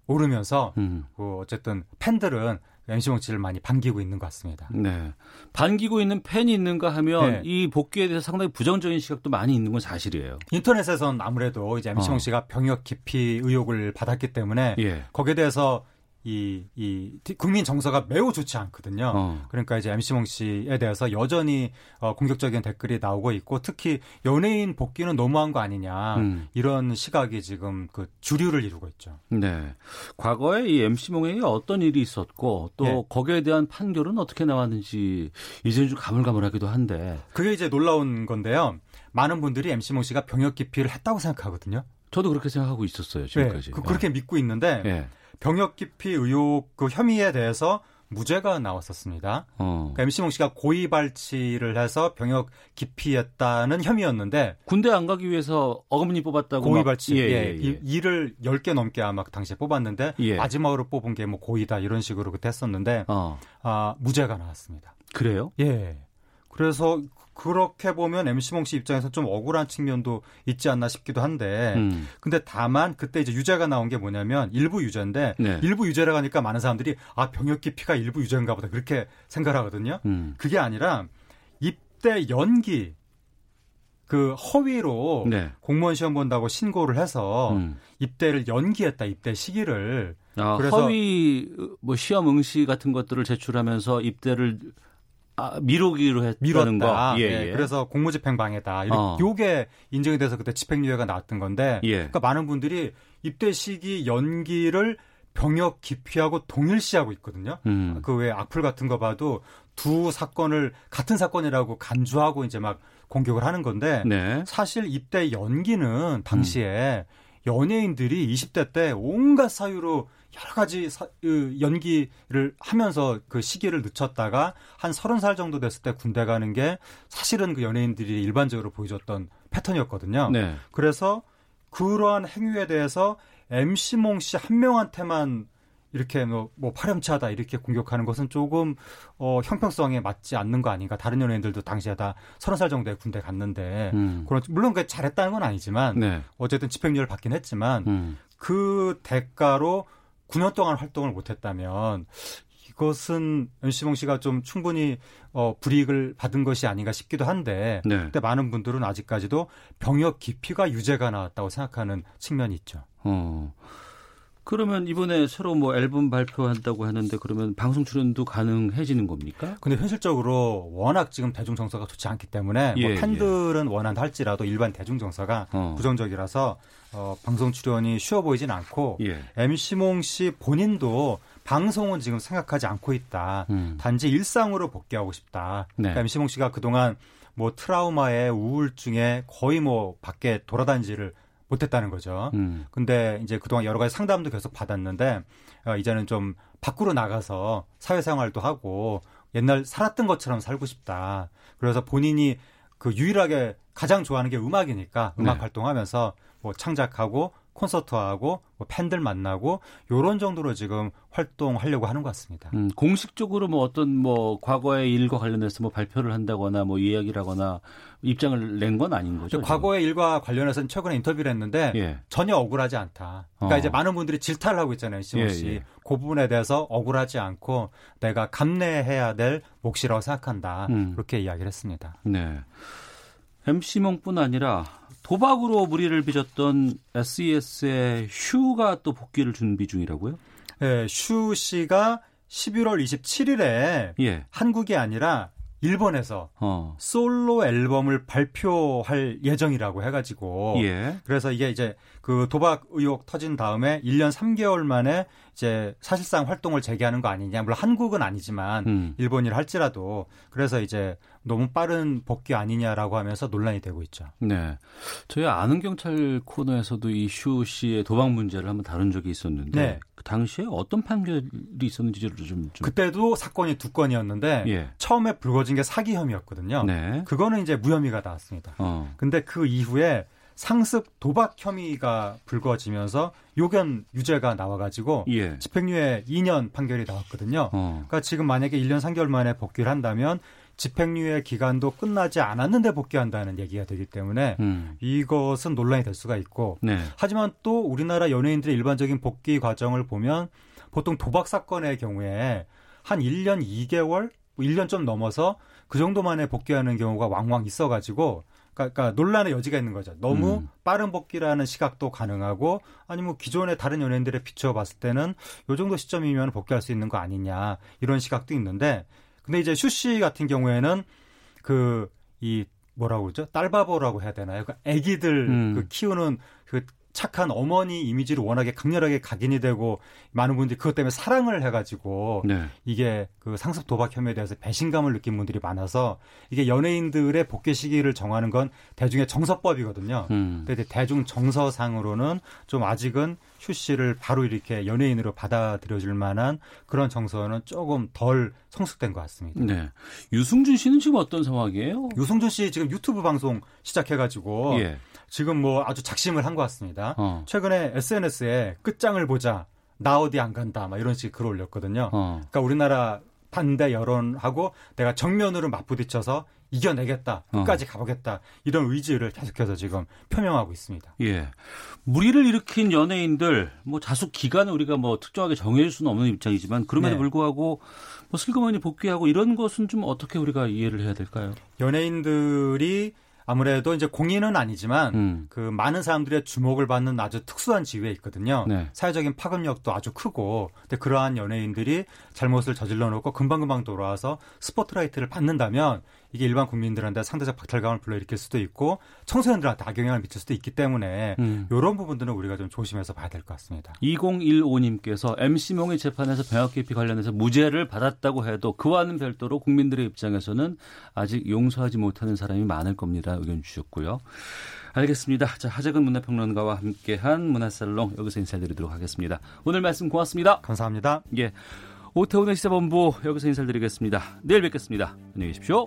Speaker 9: 오르면서
Speaker 1: 음.
Speaker 9: 그 어쨌든 팬들은 MC몽 씨를 많이 반기고 있는 것 같습니다.
Speaker 1: 네. 반기고 있는 팬이 있는가 하면
Speaker 9: 네.
Speaker 1: 이 복귀에 대해서 상당히 부정적인 시각도 많이 있는 건 사실이에요.
Speaker 9: 인터넷에선 아무래도 이제 MC몽
Speaker 1: 어.
Speaker 9: 씨가 병역 기피 의혹을 받았기 때문에
Speaker 1: 예.
Speaker 9: 거기에 대해서 이, 이 국민 정서가 매우 좋지 않거든요.
Speaker 1: 어.
Speaker 9: 그러니까 이제 MC몽 씨에 대해서 여전히 어, 공격적인 댓글이 나오고 있고 특히 연예인 복귀는 너무한 거 아니냐
Speaker 1: 음.
Speaker 9: 이런 시각이 지금 그 주류를 이루고 있죠.
Speaker 1: 네. 과거에 이 MC몽에게 어떤 일이 있었고 또
Speaker 9: 예.
Speaker 1: 거기에 대한 판결은 어떻게 나왔는지 이제는 좀 가물가물하기도 한데
Speaker 9: 그게 이제 놀라운 건데요. 많은 분들이 MC몽 씨가 병역 기피를 했다고 생각하거든요.
Speaker 1: 저도 그렇게 생각하고 있었어요 지금까지.
Speaker 9: 그, 렇게 믿고 있는데
Speaker 1: 예.
Speaker 9: 병역 기피 의혹 그 혐의에 대해서 무죄가 나왔었습니다.
Speaker 1: 어.
Speaker 9: 그러니까 MC몽 씨가 고의 발치를 해서 병역 기피했다는 혐의였는데
Speaker 1: 군대 안 가기 위해서 어금니 뽑았다고
Speaker 9: 고의
Speaker 1: 막-
Speaker 9: 발치
Speaker 1: 예,
Speaker 9: 예,
Speaker 1: 예, 예.
Speaker 9: 이- 일을 10개 넘게 아마 그 당시에 뽑았는데
Speaker 1: 예.
Speaker 9: 마지막으로 뽑은 게 뭐 고의다 이런 식으로 그때 했었는데
Speaker 1: 어.
Speaker 9: 아, 무죄가 나왔습니다.
Speaker 1: 그래요?
Speaker 9: 예. 그래서 그렇게 보면 MC몽 씨 입장에서 좀 억울한 측면도 있지 않나 싶기도 한데
Speaker 1: 음.
Speaker 9: 근데 다만 그때 이제 유죄가 나온 게 뭐냐면 일부 유죄인데
Speaker 1: 네.
Speaker 9: 일부 유죄라고 하니까 많은 사람들이 아 병역 기피가 일부 유죄인가 보다 그렇게 생각을 하거든요.
Speaker 1: 음.
Speaker 9: 그게 아니라 입대 연기 그 허위로
Speaker 1: 네.
Speaker 9: 공무원 시험 본다고 신고를 해서
Speaker 1: 음.
Speaker 9: 입대를 연기했다 입대 시기를
Speaker 1: 아,
Speaker 9: 그래서-
Speaker 1: 허위 뭐 시험 응시 같은 것들을 제출하면서 입대를 아, 미루기로 했다는
Speaker 9: 미뤘다.
Speaker 1: 거. 예,
Speaker 9: 예,
Speaker 1: 예.
Speaker 9: 그래서 공무집행 방해다. 이렇게
Speaker 1: 어.
Speaker 9: 요게 인정이 돼서 그때 집행유예가 나왔던 건데
Speaker 1: 예.
Speaker 9: 그러니까 많은 분들이 입대 시기 연기를 병역 기피하고 동일시하고 있거든요.
Speaker 1: 음.
Speaker 9: 그외 악플 같은 거 봐도 두 사건을 같은 사건이라고 간주하고 이제 막 공격을 하는 건데
Speaker 1: 네.
Speaker 9: 사실 입대 연기는 당시에 연예인들이 20대 때 온갖 사유로 여러 가지 사- 그 연기를 하면서 그 시기를 늦췄다가 한 서른 살 정도 됐을 때 군대 가는 게 사실은 그 연예인들이 일반적으로 보여줬던 패턴이었거든요.
Speaker 1: 네.
Speaker 9: 그래서 그러한 행위에 대해서 MC몽 씨 한 명한테만 이렇게 뭐, 뭐 파렴치하다 이렇게 공격하는 것은 조금 어, 형평성에 맞지 않는 거 아닌가. 다른 연예인들도 당시에 다 서른 살 정도에 군대 갔는데
Speaker 1: 음.
Speaker 9: 그런 물론 그 잘했다는 건 아니지만
Speaker 1: 네.
Speaker 9: 어쨌든 집행유예를 받긴 했지만
Speaker 1: 음.
Speaker 9: 그 대가로 9년 동안 활동을 못했다면 이것은 연시봉 씨가 좀 충분히 어, 불이익을 받은 것이 아닌가 싶기도 한데
Speaker 1: 네.
Speaker 9: 근데 많은 분들은 아직까지도 병역 기피가 유죄가 나왔다고 생각하는 측면이 있죠.
Speaker 1: 어. 그러면 이번에 새로 뭐 앨범 발표한다고 하는데 그러면 방송 출연도 가능해지는 겁니까?
Speaker 9: 근데 현실적으로 워낙 지금 대중 정서가 좋지 않기 때문에 뭐
Speaker 1: 예,
Speaker 9: 팬들은 원한다 할지라도 일반 대중 정서가
Speaker 1: 어.
Speaker 9: 부정적이라서 어, 방송 출연이 쉬워 보이진 않고
Speaker 1: 예.
Speaker 9: MC몽 씨 본인도 방송은 지금 생각하지 않고 있다.
Speaker 1: 음.
Speaker 9: 단지 일상으로 복귀하고 싶다.
Speaker 1: 네.
Speaker 9: 그러니까 MC몽 씨가 그동안 뭐 트라우마에 우울증에 거의 뭐 밖에 돌아다니지를 못했다는 거죠.
Speaker 1: 음.
Speaker 9: 근데 이제 그동안 여러 가지 상담도 계속 받았는데 어, 이제는 좀 밖으로 나가서 사회생활도 하고 옛날 살았던 것처럼 살고 싶다. 그래서 본인이 그 유일하게 가장 좋아하는 게 음악이니까 음악
Speaker 1: 네.
Speaker 9: 활동하면서 뭐 창작하고 콘서트하고 뭐 팬들 만나고 요런 정도로 지금 활동하려고 하는 것 같습니다.
Speaker 1: 음, 공식적으로 뭐 어떤 뭐 과거의 일과 관련해서 뭐 발표를 한다거나 뭐 이야기를 하거나 입장을 낸 건 아닌 거죠.
Speaker 9: 과거의 일과 관련해서는 최근에 인터뷰를 했는데
Speaker 1: 예.
Speaker 9: 전혀 억울하지 않다. 그러니까
Speaker 1: 어.
Speaker 9: 이제 많은 분들이 질타를 하고 있잖아요, 시모 씨.
Speaker 1: 예, 예.
Speaker 9: 그 부분에 대해서 억울하지 않고 내가 감내해야 될 몫이라고 생각한다.
Speaker 1: 음.
Speaker 9: 그렇게 이야기를 했습니다.
Speaker 1: 네. MC몽뿐 아니라 도박으로 무리를 빚었던 SES의 휴가 또 복귀를 준비 중이라고요?
Speaker 9: 예, 슈 씨가 11월 27일에
Speaker 1: 예.
Speaker 9: 한국이 아니라 일본에서
Speaker 1: 어.
Speaker 9: 솔로 앨범을 발표할 예정이라고 해가지고
Speaker 1: 예.
Speaker 9: 그래서 이게 이제 그 도박 의혹 터진 다음에 1년 3개월 만에 이제 사실상 활동을 재개하는 거 아니냐. 물론 한국은 아니지만
Speaker 1: 음.
Speaker 9: 일본이라 할지라도 그래서 이제 너무 빠른 복귀 아니냐라고 하면서 논란이 되고 있죠.
Speaker 1: 네. 저희 아는 경찰 코너에서도 이 슈 씨의 도박 문제를 한번 다룬 적이 있었는데
Speaker 9: 네.
Speaker 1: 그 당시에 어떤 판결이 있었는지를 좀, 좀
Speaker 9: 그때도 사건이 두 건이었는데
Speaker 1: 예.
Speaker 9: 처음에 불거진 게 사기 혐의였거든요.
Speaker 1: 네.
Speaker 9: 그거는 이제 무혐의가 나왔습니다.
Speaker 1: 어.
Speaker 9: 근데 그 이후에 상습 도박 혐의가 불거지면서 요견 유죄가 나와가지고
Speaker 1: 예.
Speaker 9: 집행유예 2년 판결이 나왔거든요.
Speaker 1: 어.
Speaker 9: 그러니까 지금 만약에 1년 3개월 만에 복귀를 한다면 집행유예 기간도 끝나지 않았는데 복귀한다는 얘기가 되기 때문에
Speaker 1: 음.
Speaker 9: 이것은 논란이 될 수가 있고
Speaker 1: 네.
Speaker 9: 하지만 또 우리나라 연예인들의 일반적인 복귀 과정을 보면 보통 도박 사건의 경우에 한 1년 2개월, 1년 좀 넘어서 그 정도 만에 복귀하는 경우가 왕왕 있어가지고 그러니까, 그러니까 논란의 여지가 있는 거죠. 너무
Speaker 1: 음.
Speaker 9: 빠른 복귀라는 시각도 가능하고 아니면 기존의 다른 연예인들에 비추어 봤을 때는 요 정도 시점이면 복귀할 수 있는 거 아니냐 이런 시각도 있는데 근데 이제 슈씨 같은 경우에는 그 이 뭐라고 그러죠? 딸바보라고 해야 되나요? 그 아기들
Speaker 1: 음.
Speaker 9: 그 키우는 그 착한 어머니 이미지를 워낙에 강렬하게 각인이 되고 많은 분들이 그것 때문에 사랑을 해가지고
Speaker 1: 네.
Speaker 9: 이게 그 상습 도박 혐의에 대해서 배신감을 느낀 분들이 많아서 이게 연예인들의 복귀 시기를 정하는 건 대중의 정서법이거든요.
Speaker 1: 음.
Speaker 9: 근데 대중 정서상으로는 좀 아직은 휴 씨를 바로 이렇게 연예인으로 받아들여줄 만한 그런 정서는 조금 덜 성숙된 것 같습니다.
Speaker 1: 네. 유승준 씨는 지금 어떤 상황이에요?
Speaker 9: 유승준 씨 지금 유튜브 방송 시작해가지고
Speaker 1: 예.
Speaker 9: 지금 뭐 아주 작심을 한 것 같습니다.
Speaker 1: 어.
Speaker 9: 최근에 SNS에 끝장을 보자 나 어디 안 간다 막 이런 식의 글을 올렸거든요.
Speaker 1: 어.
Speaker 9: 그러니까 우리나라 반대 여론하고 내가 정면으로 맞부딪혀서 이겨내겠다 끝까지
Speaker 1: 어.
Speaker 9: 가보겠다 이런 의지를 계속해서 지금 표명하고 있습니다.
Speaker 1: 예. 무리를 일으킨 연예인들, 뭐 자숙 기간을 우리가 뭐 특정하게 정해줄 수는 없는 입장이지만 그럼에도
Speaker 9: 네.
Speaker 1: 불구하고 뭐 슬그머니 복귀하고 이런 것은 좀 어떻게 우리가 이해를 해야 될까요?
Speaker 9: 연예인들이 아무래도 이제 공인은 아니지만
Speaker 1: 음.
Speaker 9: 그 많은 사람들의 주목을 받는 아주 특수한 지위에 있거든요.
Speaker 1: 네.
Speaker 9: 사회적인 파급력도 아주 크고, 근데 그러한 연예인들이 잘못을 저질러 놓고 금방금방 돌아와서 스포트라이트를 받는다면 이게 일반 국민들한테 상대적 박탈감을 불러일으킬 수도 있고 청소년들한테 악영향을 미칠 수도 있기 때문에
Speaker 1: 음.
Speaker 9: 이런 부분들은 우리가 좀 조심해서 봐야 될 것 같습니다.
Speaker 1: 2015님께서 MC몽의 재판에서 병역 개피 관련해서 무죄를 받았다고 해도 그와는 별도로 국민들의 입장에서는 아직 용서하지 못하는 사람이 많을 겁니다. 의견 주셨고요. 알겠습니다. 자, 하재근 문화평론가와 함께한 문화살롱 여기서 인사드리도록 하겠습니다. 오늘 말씀 고맙습니다.
Speaker 9: 감사합니다.
Speaker 1: 예. 오태훈의 시사본부 여기서 인사드리겠습니다. 내일 뵙겠습니다. 안녕히 계십시오.